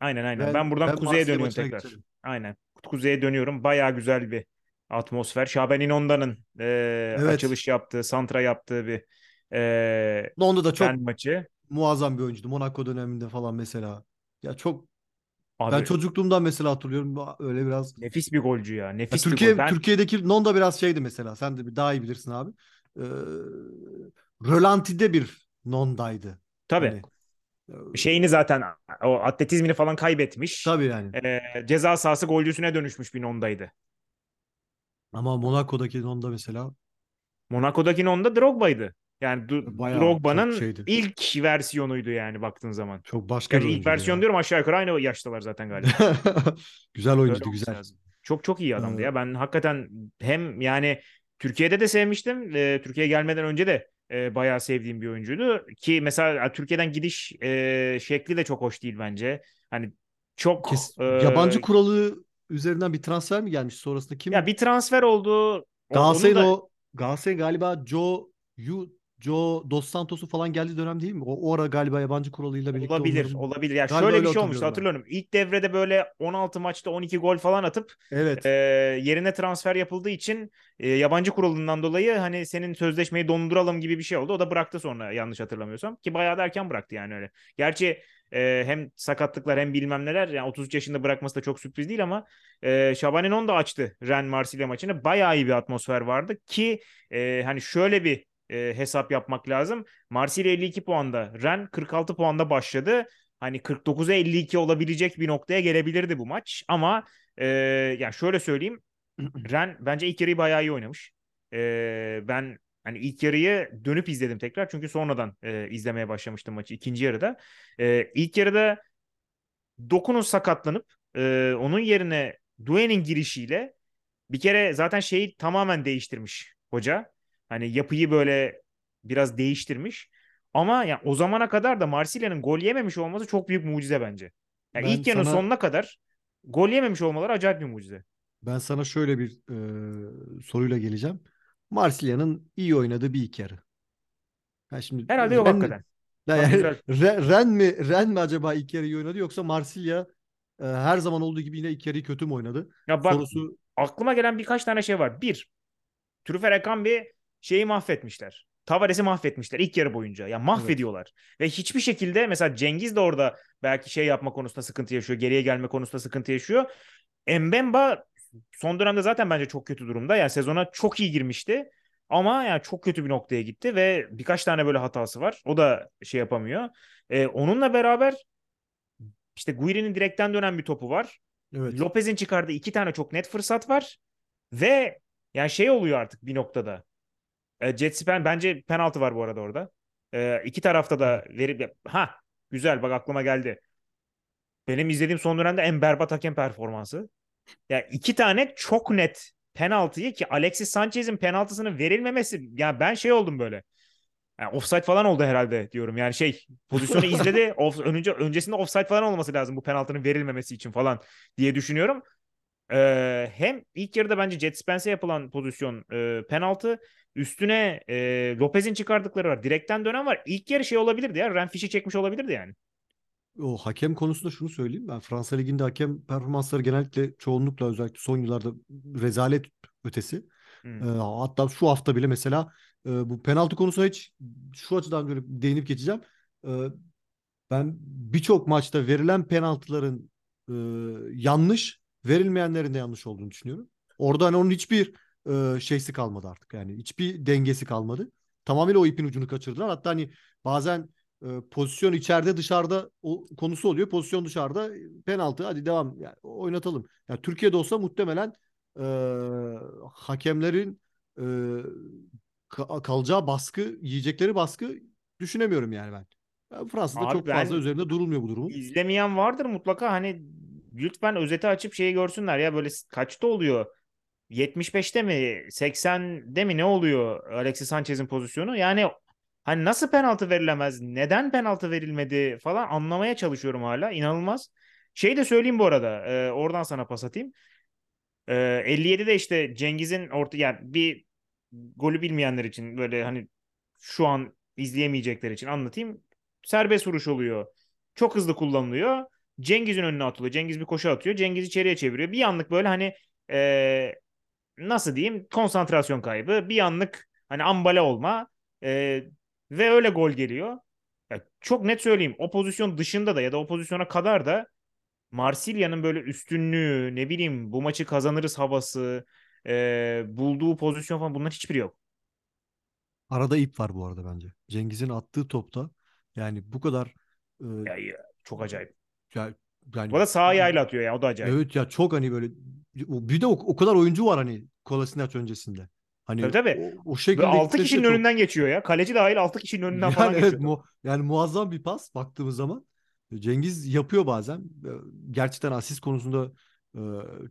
Aynen aynen. Ben- Ben, buradan ben kuzeye dönüyorum tekrar. geçelim. Aynen. Kuzeye dönüyorum. Bayağı güzel bir atmosfer. Şaben İnonda'nın e, açılış yaptığı, santra yaptığı bir e, onda da çok maçı. muazzam bir oyuncuydu. Monaco döneminde falan mesela. Ya çok Abi, ben çocukluğumdan mesela hatırlıyorum öyle biraz. nefis bir golcü ya. Ya Nefis bir Türkiye gol. Ben Türkiye'deki Nonda biraz şeydi mesela. Sen de bir daha iyi bilirsin abi. Ee, rölantide bir Nonda'ydı. tabii Hani, e, şeyini zaten o atletizmini falan kaybetmiş. tabii yani. E, ceza sahası golcüsüne dönüşmüş bir Nonda'ydı. Ama Monaco'daki Nonda mesela Monaco'daki Nonda Drogba'ydı. Yani Bayağı Drogba'nın ilk versiyonuydu yani baktığın zaman. çok başka bir Gerçi ilk versiyon ya. diyorum aşağı yukarı aynı yaştalar zaten galiba. (laughs) güzel oyuncuydu güzel. lazım. Çok çok iyi adamdı Ee, ya. Ben hakikaten hem yani Türkiye'de de sevmiştim. E, Türkiye'ye gelmeden önce de e, bayağı sevdiğim bir oyuncuydu. Ki mesela Türkiye'den gidiş e, şekli de çok hoş değil bence. Hani çok Kes- e, yabancı kuralı üzerinden bir transfer mi gelmiş sonrasında kim? ya bir transfer oldu. Galatasaray'ın da- o Galatasaray galiba Joe Yu Joe Dos Santos'u falan geldiği dönem değil mi? O, o ara galiba yabancı kuralıyla birlikte Olabilir, onların- olabilir. Ya Galiba şöyle öyle bir şey olmuştu hatırlıyorum hatırlıyorum. İlk devrede böyle 16 maçta 12 gol falan atıp Evet. e, yerine transfer yapıldığı için e, yabancı kuralından dolayı hani senin sözleşmeyi donduralım gibi bir şey oldu. O da bıraktı sonra yanlış hatırlamıyorsam. Ki bayağı da erken bıraktı yani öyle. Gerçi e, hem sakatlıklar hem bilmem neler. Yani 33 yaşında bırakması da çok sürpriz değil ama e, Şabanenon da açtı Ren Marsilya maçını. Bayağı iyi bir atmosfer vardı ki e, hani şöyle bir e, hesap yapmak lazım. Marsilya 52 puanda, Ren 46 puanda başladı. Hani 49'a 52 olabilecek bir noktaya gelebilirdi bu maç. Ama e, yani şöyle söyleyeyim. (clears throat) Ren bence ilk yarıyı bayağı iyi oynamış. E, ben hani ilk yarıyı dönüp izledim tekrar. Çünkü sonradan e, izlemeye başlamıştım maçı ikinci yarıda. E, ilk yarıda Doku'nun sakatlanıp e, onun yerine Due'nin girişiyle bir kere zaten şeyi tamamen değiştirmiş hoca. Hani yapıyı böyle biraz değiştirmiş. Ama ya o zamana kadar da Marsilya'nın gol yememiş olması çok büyük mucize bence. Ya Ben ilk yarının sana- sonuna kadar gol yememiş olmaları acayip bir mucize. Ben sana şöyle bir e, soruyla geleceğim. Marsilya'nın iyi oynadığı bir iki yarı. Ha şimdi Herhalde yok hakikaten. Ya yani Ren mi Ren mi acaba ilk yarı iyi oynadı yoksa Marsilya e, her zaman olduğu gibi yine ilk yarıyı kötü mü oynadı? Ya bak Sorusu aklıma gelen birkaç tane şey var. Bir, Trüfer Ekambi şeyi mahvetmişler. Tavares'i mahvetmişler ilk yarı boyunca. Ya mahvediyorlar. Ve hiçbir şekilde mesela Cengiz de orada belki şey yapma konusunda sıkıntı yaşıyor. Geriye gelme konusunda sıkıntı yaşıyor. Mbemba son dönemde zaten bence çok kötü durumda. Yani sezona çok iyi girmişti. Ama yani çok kötü bir noktaya gitti ve birkaç tane böyle hatası var. O da şey yapamıyor. Ee, onunla beraber işte Guiri'nin direkten dönen bir topu var. evet. Lopez'in çıkardığı iki tane çok net fırsat var. Ve yani şey oluyor artık bir noktada. E, Jet pen bence penaltı var bu arada orada. E, iki tarafta da verip ha güzel bak aklıma geldi. Benim izlediğim son dönemde en berbat hakem performansı. Ya yani iki tane çok net penaltıyı ki Alexis Sanchez'in penaltısının verilmemesi ya ben şey oldum böyle. Yani offside falan oldu herhalde diyorum. Yani şey pozisyonu (laughs) izledi. Off, önce öncesinde offside falan olması lazım bu penaltının verilmemesi için falan diye düşünüyorum. Ee, hem ilk yarıda bence Jet Spence'e yapılan pozisyon e, penaltı. Üstüne e, Lopez'in çıkardıkları var. Direkten dönen var. İlk yarı şey olabilirdi ya. Renfiş'i çekmiş olabilirdi yani. O hakem konusunda şunu söyleyeyim. Ben Fransa Ligi'nde hakem performansları genellikle çoğunlukla özellikle son yıllarda rezalet ötesi. Hmm. Hatta şu hafta bile mesela e, bu penaltı konusuna hiç şu açıdan böyle değinip geçeceğim. Ben birçok maçta verilen penaltıların e, yanlış, verilmeyenlerin de yanlış olduğunu düşünüyorum. Orada hani onun hiçbir e, şeysi kalmadı artık. Yani hiçbir dengesi kalmadı. Tamamıyla o ipin ucunu kaçırdılar. Hatta hani bazen pozisyon içeride dışarıda o konusu oluyor. Pozisyon dışarıda penaltı hadi devam yani oynatalım. Yani Türkiye'de olsa muhtemelen e, hakemlerin e, ka- kalacağı baskı, yiyecekleri baskı düşünemiyorum yani ben. Yani Fransa'da Abi çok ben- fazla üzerinde durulmuyor bu durumun. İzlemeyen vardır mutlaka. Hani lütfen özeti açıp şeyi görsünler ya böyle kaçta oluyor? 75'te mi 80'de mi ne oluyor Alexis Sanchez'in pozisyonu? Yani hani nasıl penaltı verilemez? Neden penaltı verilmedi falan anlamaya çalışıyorum hala. İnanılmaz. Şey de söyleyeyim bu arada. e, oradan sana pas atayım. E, 57'de işte Cengiz'in orta yani bir golü bilmeyenler için böyle hani şu an izleyemeyecekler için anlatayım. Serbest vuruş oluyor. Çok hızlı kullanılıyor. Cengiz'in önüne atılıyor. Cengiz bir koşu atıyor. Cengiz içeriye çeviriyor. Bir anlık böyle hani e, nasıl diyeyim konsantrasyon kaybı. Bir anlık hani ambale olma e, ve öyle gol geliyor. Ya çok net söyleyeyim. O pozisyon dışında da ya da o pozisyona kadar da Marsilya'nın böyle üstünlüğü ne bileyim bu maçı kazanırız havası e, bulduğu pozisyon falan bunların hiçbiri yok. Arada ip var bu arada bence. Cengiz'in attığı topta yani bu kadar e, Ya, ya, çok acayip. ya- yani Bu da sağ ayağıyla atıyor ya o da acayip. Evet ya çok hani böyle bir de o, o kadar oyuncu var hani Kolasinac öncesinde. Hani Tabii, tabii. o, o şekilde 6 gitmesi de kişinin çok- önünden geçiyor ya. Kaleci dahil 6 kişinin önünden yani falan evet geçiyor. mu, yani muazzam bir pas baktığımız zaman. Cengiz yapıyor bazen. Ee, Gerçekten asist konusunda e,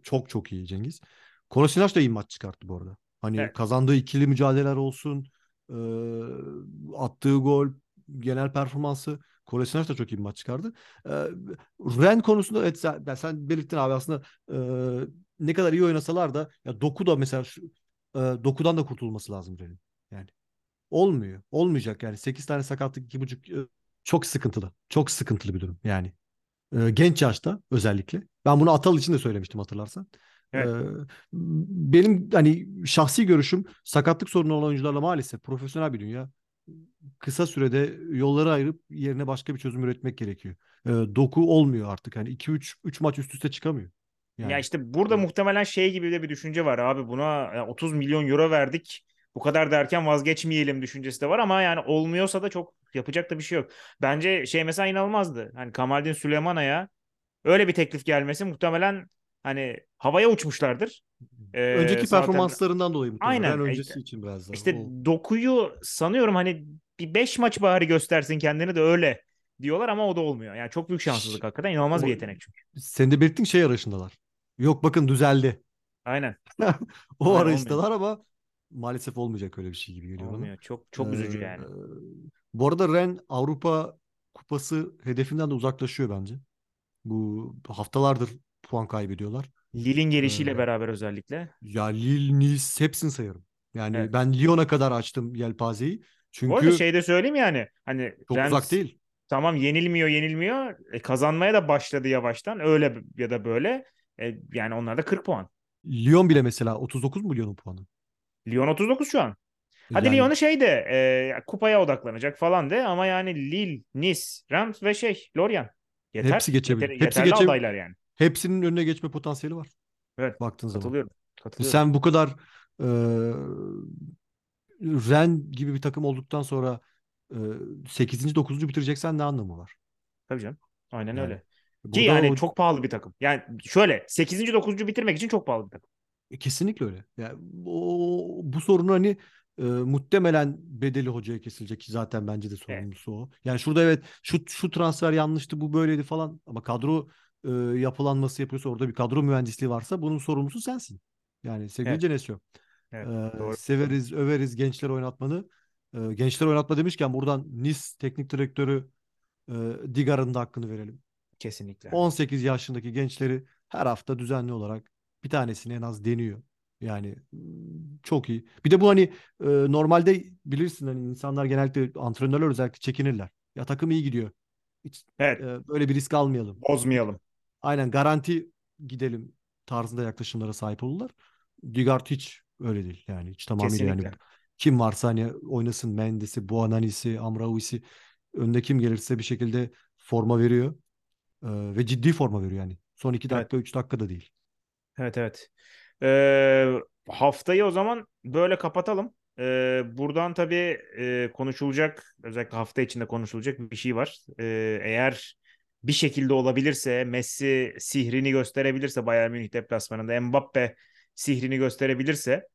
çok çok iyi Cengiz. Kolasinac da iyi maç çıkarttı bu arada. Hani Evet. kazandığı ikili mücadeleler olsun, e, attığı gol, genel performansı Kolasinac da çok iyi bir maç çıkardı. E, Ren konusunda evet sen, sen belirttin abi aslında e, ne kadar iyi oynasalar da ya Doku da mesela şu, e, Doku'dan da kurtulması lazım Ren'in. Yani olmuyor. Olmayacak yani. 8 tane sakatlık 2,5 e, çok sıkıntılı. Çok sıkıntılı bir durum yani. E, genç yaşta özellikle. Ben bunu Atal için de söylemiştim hatırlarsan. Evet. E, benim hani şahsi görüşüm sakatlık sorunu olan oyuncularla maalesef profesyonel bir dünya. Kısa sürede yolları ayırıp yerine başka bir çözüm üretmek gerekiyor. E, doku olmuyor artık. Hani 2-3 3 maç üst üste çıkamıyor. Yani. Ya işte burada Evet. muhtemelen şey gibi de bir düşünce var abi buna ya 30 milyon euro verdik bu kadar derken vazgeçmeyelim düşüncesi de var ama yani olmuyorsa da çok yapacak da bir şey yok. Bence şey mesela inanılmazdı. Hani Kamaldin Süleyman'a öyle bir teklif gelmesi muhtemelen hani havaya uçmuşlardır. Ee, Önceki zaten- performanslarından dolayı muhtemelen. Aynen. Ren öncesi için biraz daha. İşte O- dokuyu sanıyorum hani bir 5 maç bari göstersin kendini de öyle diyorlar ama o da olmuyor. Yani çok büyük şanssızlık hakikaten. inanılmaz O- bir yetenek çünkü. Senin de belirttiğin şey arayışındalar. Yok bakın düzeldi. Aynen. (laughs) O Aynen, arayıştalar ama maalesef olmayacak öyle bir şey gibi geliyor bana. Olmuyor. Çok çok üzücü Ee, yani. Bu arada Ren Avrupa Kupası hedefinden de uzaklaşıyor bence. Bu haftalardır puan kaybediyorlar. Lille'in gelişiyle Ee, beraber özellikle. Ya Lille, Nice hepsini sayarım. Yani Evet. ben Lyon'a kadar açtım yelpazeyi. Bu arada Çünkü şey de söyleyeyim yani hani çok uzak Rennes değil. tamam yenilmiyor yenilmiyor e, kazanmaya da başladı yavaştan öyle ya da böyle E, yani onlar da 40 puan. Lyon bile mesela 39 mu Lyon'un puanı? Lyon 39 şu an. Hadi Yani Lyon'u şey de e, kupaya odaklanacak falan de ama yani Lille, Nice, Reims ve şey Lorient. Yeter. hepsi geçebilir. Yeter, Hepsi geçebilir. adaylar yani. Hepsinin önüne geçme potansiyeli var Evet baktığın zaman. katılıyorum. Katılıyorum. Sen bu kadar e, Ren gibi bir takım olduktan sonra e, 8. 9. bitireceksen ne anlamı var? Tabii canım. Aynen Yani öyle. Ki burada yani o- çok pahalı bir takım. Yani şöyle 8. 9. bitirmek için çok pahalı bir takım. E, Kesinlikle öyle. Yani o, bu sorunu hani e, muhtemelen bedeli hocaya kesilecek ki zaten bence de sorumlusu o. Yani şurada evet şu şu transfer yanlıştı bu böyleydi falan ama kadro e, yapılanması yapıyorsa orada bir kadro mühendisliği varsa bunun sorumlusu sensin. Yani sevgili Evet. Cenesio. Evet, e, doğru. severiz, överiz gençler oynatmanı. E, gençler oynatma demişken buradan Nice teknik direktörü e, Digar'ın da hakkını verelim. Kesinlikle. 18 yaşındaki gençleri her hafta düzenli olarak bir tanesini en az deniyor. Yani çok iyi. Bir de bu hani e, normalde bilirsin hani insanlar genellikle antrenörler özellikle çekinirler. Ya takım iyi gidiyor. Hiç Evet. e, böyle bir risk almayalım. Bozmayalım. Aynen garanti gidelim tarzında yaklaşımlara sahip olurlar. Digard hiç öyle değil. Yani hiç tamamıyla yani kim varsa hani oynasın Mendes'i, Buonanisi, Amraoui önde kim gelirse bir şekilde forma veriyor. Ee, ve ciddi forma veriyor yani. Son 2 Evet. dakika 3 dakika da değil. Evet evet. Ee, haftayı o zaman böyle kapatalım. Ee, buradan tabii e, konuşulacak özellikle hafta içinde konuşulacak bir şey var. Ee, eğer bir şekilde olabilirse Messi sihrini gösterebilirse Bayern Münih deplasmanında Mbappe sihrini gösterebilirse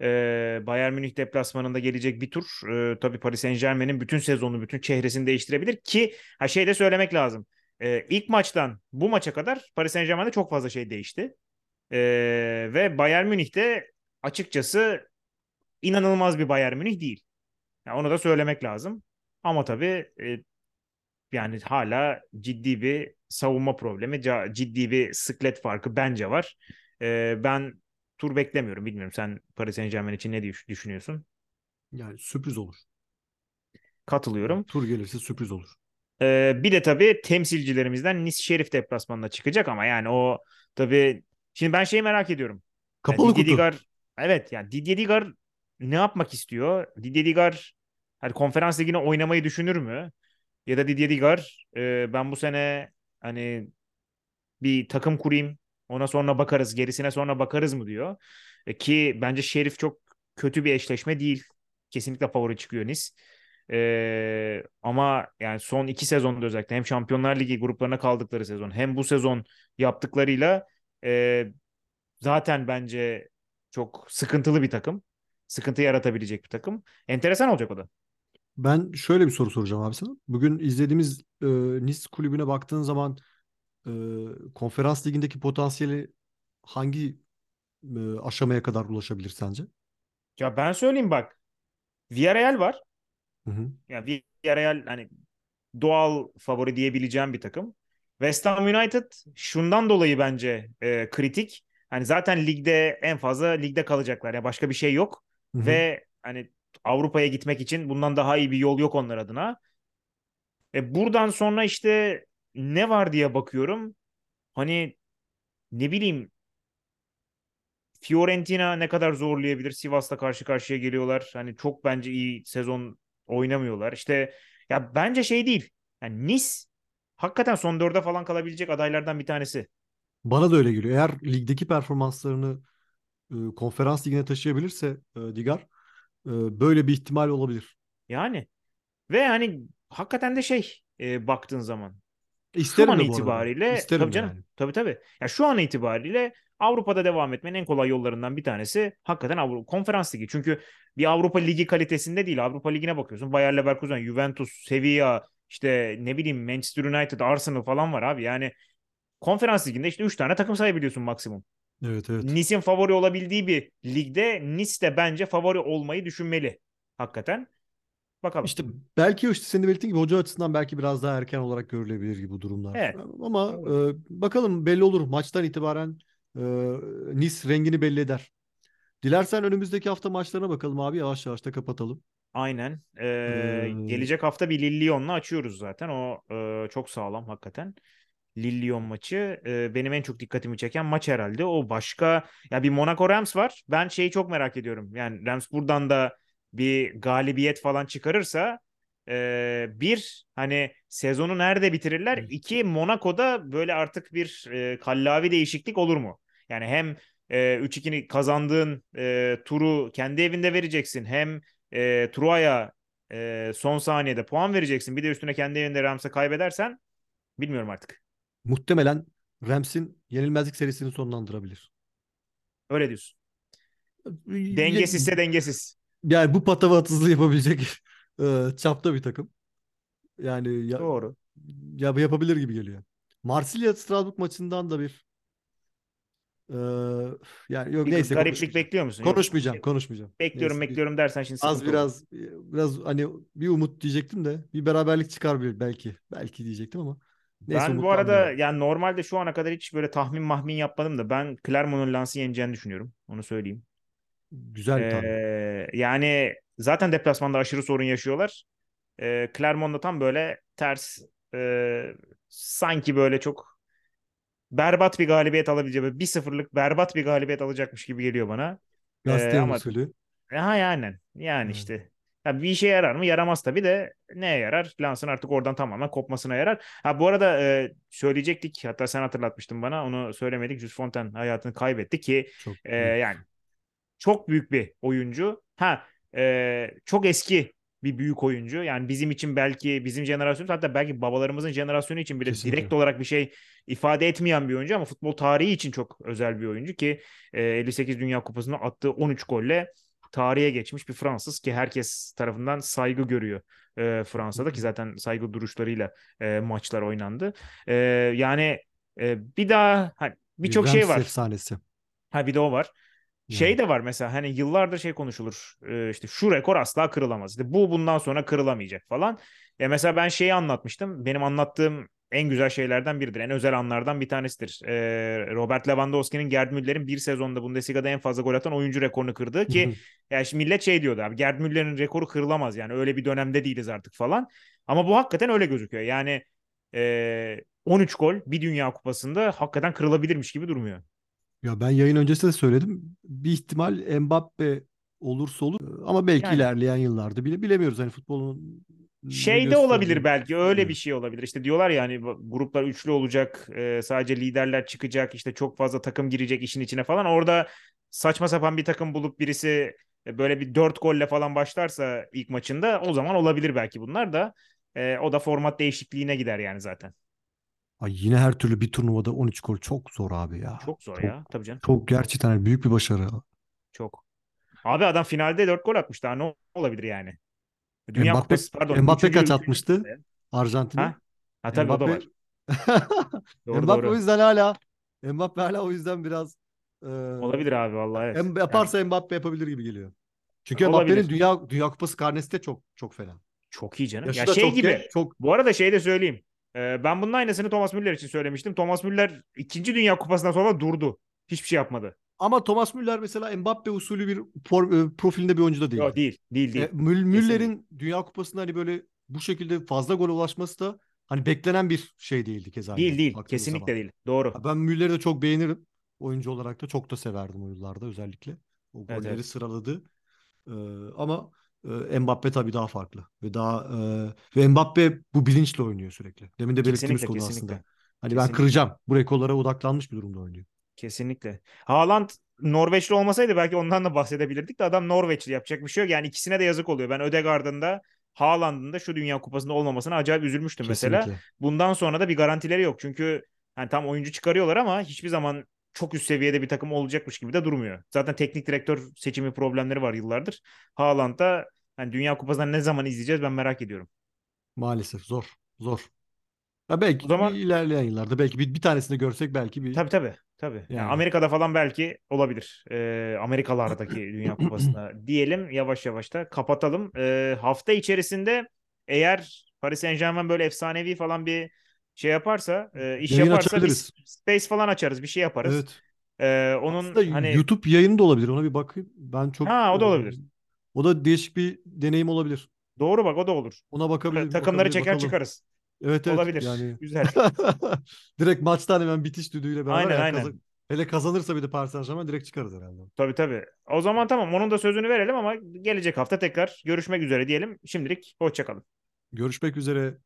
e, Bayern Münih deplasmanında gelecek bir tur e, tabii Paris Saint-Germain'in bütün sezonu bütün çehresini değiştirebilir ki ha şey de söylemek lazım. E, ilk maçtan bu maça kadar Paris Saint-Germain'de çok fazla şey değişti. Ee, ve Bayern Münih de açıkçası inanılmaz bir Bayern Münih değil. Yani onu da söylemek lazım. Ama tabii e, yani hala ciddi bir savunma problemi, ciddi bir sıklet farkı bence var. Ee, ben tur beklemiyorum. Bilmiyorum sen Paris Saint-Germain için ne düş- düşünüyorsun? Yani sürpriz olur. Katılıyorum. Tur gelirse sürpriz olur. Ee, bir de tabii temsilcilerimizden Nice Şerif deplasmanına çıkacak ama yani o tabii şimdi ben şeyi merak ediyorum. Yani Kapalı Didier kutu. Digar evet yani Didier Digar ne yapmak istiyor? Didier Digar hani konferans ligine oynamayı düşünür mü? Ya da Didier Digar e, ben bu sene hani bir takım kurayım ona sonra bakarız gerisine sonra bakarız mı diyor. E, ki bence Şerif çok kötü bir eşleşme değil. Kesinlikle favori çıkıyor Nice. E, ama yani son iki sezonda özellikle hem Şampiyonlar Ligi gruplarına kaldıkları sezon hem bu sezon yaptıklarıyla e, zaten bence çok sıkıntılı bir takım. Sıkıntı yaratabilecek bir takım. Enteresan olacak o da. Ben şöyle bir soru soracağım abi sana. Bugün izlediğimiz e, Nice kulübüne baktığın zaman e, konferans ligindeki potansiyeli hangi e, aşamaya kadar ulaşabilir sence? Ya ben söyleyeyim bak. Villarreal var. Hı hı. Yani Villarreal hani doğal favori diyebileceğim bir takım. West Ham United şundan dolayı bence e, kritik. Hani zaten ligde en fazla ligde kalacaklar. Ya başka bir şey yok. Hı hı. Ve hani Avrupa'ya gitmek için bundan daha iyi bir yol yok onlar adına. E buradan sonra işte ne var diye bakıyorum. Hani ne bileyim Fiorentina ne kadar zorlayabilir? Sivas'la karşı karşıya geliyorlar. Hani çok bence iyi sezon oynamıyorlar. İşte ya bence şey değil. Yani Nice hakikaten son dörde falan kalabilecek adaylardan bir tanesi. Bana da öyle geliyor. Eğer ligdeki performanslarını e, konferans ligine taşıyabilirse e, Digar e, böyle bir ihtimal olabilir. Yani ve hani hakikaten de şey e, baktığın zaman şu İsterim an bu arada. itibariyle tabii canım yani. tabii tabii. Ya şu an itibariyle Avrupa'da devam etmenin en kolay yollarından bir tanesi hakikaten Avrupa Konferans Ligi. Çünkü bir Avrupa Ligi kalitesinde değil. Avrupa Ligi'ne bakıyorsun. Bayer Leverkusen, Juventus, Sevilla, işte ne bileyim Manchester United, Arsenal falan var abi. Yani Konferans Ligi'nde işte 3 tane takım sayabiliyorsun maksimum. Evet evet. Nice'in favori olabildiği bir ligde Nice de bence favori olmayı düşünmeli. Hakikaten. Bakalım. İşte belki işte senin de belirttiğin gibi hoca açısından belki biraz daha erken olarak görülebilir gibi bu durumlar. Evet. Ama e, bakalım belli olur. Maçtan itibaren e, Nice rengini belli eder. Dilersen önümüzdeki hafta maçlarına bakalım abi. Yavaş yavaş da kapatalım. Aynen. Ee, Ee, gelecek hafta bir Lille-Lyon'la açıyoruz zaten. O e, çok sağlam hakikaten. Lille-Lyon maçı e, benim en çok dikkatimi çeken maç herhalde. O başka ya bir Monaco Rams var. Ben şeyi çok merak ediyorum. Yani Rams buradan da bir galibiyet falan çıkarırsa e, bir hani sezonu nerede bitirirler? İki Monaco'da böyle artık bir e, kallavi değişiklik olur mu? Yani hem e, 3-2'ni kazandığın e, turu kendi evinde vereceksin. Hem e, Truaya e, son saniyede puan vereceksin. Bir de üstüne kendi evinde Rams'a kaybedersen bilmiyorum artık. muhtemelen Rams'in yenilmezlik serisini sonlandırabilir. Öyle diyorsun. Y- Dengesizse dengesiz. Yani bu patavatsızlığı yapabilecek (laughs) e, çapta bir takım. Yani ya, Doğru. ya yapabilir gibi geliyor. Marsilya Strasbourg maçından da bir yani yok Bir neyse gariplik konuşmayacağım. bekliyor musun? Yok. Konuşmayacağım, konuşmayacağım. Bekliyorum Neyse, bekliyorum dersen şimdi az sıkıntı olur. biraz biraz hani bir umut diyecektim de bir beraberlik çıkar bir belki. Belki diyecektim ama neyse Ben bu arada yani normalde şu ana kadar hiç böyle tahmin mahmin yapmadım da ben Clermont'un Lens'i yeneceğini düşünüyorum. Onu söyleyeyim. Güzel bir tahmin. Ee, yani zaten deplasmanda aşırı sorun yaşıyorlar. Ee, Clermont da tam böyle ters e, sanki böyle çok berbat bir galibiyet alabileceği böyle 1-0'lık berbat bir galibiyet alacakmış gibi geliyor bana. Ee, Gazete ama usulü. ha yani yani Evet. işte ya bir işe yarar mı? Yaramaz tabii de neye yarar? Lansın artık oradan tamamen kopmasına yarar. Ha bu arada e, söyleyecektik hatta sen hatırlatmıştın bana onu söylemedik. Jules Fontaine hayatını kaybetti ki Çok e, yani çok büyük bir oyuncu. Ha e, çok eski bir büyük oyuncu. Yani bizim için belki bizim jenerasyonumuz hatta belki babalarımızın jenerasyonu için bile Kesinlikle. direkt olarak bir şey ifade etmeyen bir oyuncu ama futbol tarihi için çok özel bir oyuncu ki e, 58 Dünya Kupası'nda attığı 13 golle tarihe geçmiş bir Fransız ki herkes tarafından saygı görüyor e, Fransa'da ki zaten saygı duruşlarıyla e, maçlar oynandı. E, yani e, bir daha hani birçok Bir şey var. efsanesi. Ha bir de o var. Şey de var mesela hani yıllardır şey konuşulur. İşte şu rekor asla kırılamaz. İşte bu bundan sonra kırılamayacak falan. Ya mesela ben şeyi anlatmıştım. Benim anlattığım en güzel şeylerden biridir. En özel anlardan bir tanesidir. Robert Lewandowski'nin Gerd Müller'in bir sezonda Bundesliga'da en fazla gol atan oyuncu rekorunu kırdığı ki yani şimdi millet şey diyordu abi Gerd Müller'in rekoru kırılamaz yani öyle bir dönemde değiliz artık falan. Ama bu hakikaten öyle gözüküyor. Yani e, 13 gol bir Dünya Kupası'nda hakikaten kırılabilirmiş gibi durmuyor. Ya ben yayın öncesinde de söyledim. Bir ihtimal Mbappe olursa olur. Ama belki Yani. ilerleyen yıllarda bile bilemiyoruz. Hani futbolun ne Şey de olabilir belki öyle bir Evet. şey olabilir. İşte diyorlar ya hani bu- gruplar üçlü olacak, e, sadece liderler çıkacak, işte çok fazla takım girecek işin içine falan. Orada saçma sapan bir takım bulup birisi e, böyle bir dört golle falan başlarsa ilk maçında o zaman olabilir belki bunlar da. E, o da format değişikliğine gider yani zaten. Ay yine her türlü bir turnuvada 13 gol çok zor abi ya. Çok zor Çok, ya tabii canım. çok gerçekten büyük bir başarı. Çok. Abi adam finalde dört gol atmış daha ne olabilir yani? Dünya Mbappe, Kupası pardon. Mbappe kaç atmıştı Arjantin'e? Ha? Ha tabii o da var. (laughs) Doğru Mbappe o doğru. yüzden hala Mbappe hala o yüzden biraz e, Olabilir abi vallahi evet. Em- yaparsa Mbappe yapabilir gibi geliyor. Çünkü. Mbappe'nin Dünya Dünya Kupası karnesi de çok çok fena. Çok iyi canım. Yaşı ya şey çok gibi. çok Bu arada şey de söyleyeyim. Ee, ben bunun aynısını Thomas Müller için söylemiştim. Thomas Müller ikinci Dünya Kupası'ndan sonra durdu. Hiçbir şey yapmadı. ama Thomas Müller mesela Mbappe usulü bir e, profilinde bir oyuncu da değil. Yok değil. Değil değil. E, Mül- Müller'in Dünya Kupası'nda hani böyle bu şekilde fazla gol ulaşması da hani beklenen bir şey değildi keza. değil yine değil. baktığınız Kesinlikle zaman. değil. Doğru. Ben Müller'i de çok beğenirim. Oyuncu olarak da çok da severdim o yıllarda özellikle. O Evet, golleri evet. sıraladı. Ee, ama e, Mbappe tabii daha farklı ve daha e, ve Mbappe bu bilinçle oynuyor sürekli. Demin de belirttiğimiz Kesinlikle, konu kesinlikle. aslında. Hani ben Kesinlikle. kıracağım. Bu rekorlara odaklanmış bir durumda oynuyor. Kesinlikle. Haaland Norveçli olmasaydı belki ondan da bahsedebilirdik de adam Norveçli yapacak bir şey yok. Yani ikisine de yazık oluyor. Ben Ödegaard'ın da Haaland'ın da şu Dünya Kupası'nda olmamasına acayip üzülmüştüm mesela. Kesinlikle. Bundan sonra da bir garantileri yok. Çünkü hani tam oyuncu çıkarıyorlar ama hiçbir zaman çok üst seviyede bir takım olacakmış gibi de durmuyor. Zaten teknik direktör seçimi problemleri var yıllardır. Haaland da hani Dünya Kupası'ndan ne zaman izleyeceğiz ben merak ediyorum. Maalesef zor. Zor. Ya belki O zaman- ilerleyen yıllarda belki bir, bir tanesini görsek belki bir Tabii tabii. Tabii. Yani Yani. Amerika'da falan belki olabilir. Ee, Amerikalardaki (clears throat) Dünya Kupası'na diyelim yavaş yavaş da kapatalım. Ee, hafta içerisinde eğer Paris Saint-Germain böyle efsanevi falan bir şey yaparsa, e, iş Yayın yaparsa açabiliriz. space falan açarız, bir şey yaparız. evet. Ee, onun Aslında hani YouTube yayını da olabilir. Ona bir bakayım. Ben çok Ha, o da e, olabilir. O da değişik bir deneyim olabilir. Doğru bak o da olur. Ona bakabilir. Takımları bakabilir, çeker bakalım. çıkarız. Evet evet Olabilir. yani Güzel. (laughs) direkt maçtan hemen bitiş düdüğüyle beraber Aynen, aynen. kazan- hele kazanırsa bir de Paris Saint-Germain direkt çıkarız herhalde. Tabii tabii. O zaman tamam onun da sözünü verelim ama gelecek hafta tekrar görüşmek üzere diyelim. Şimdilik hoşçakalın. Görüşmek üzere.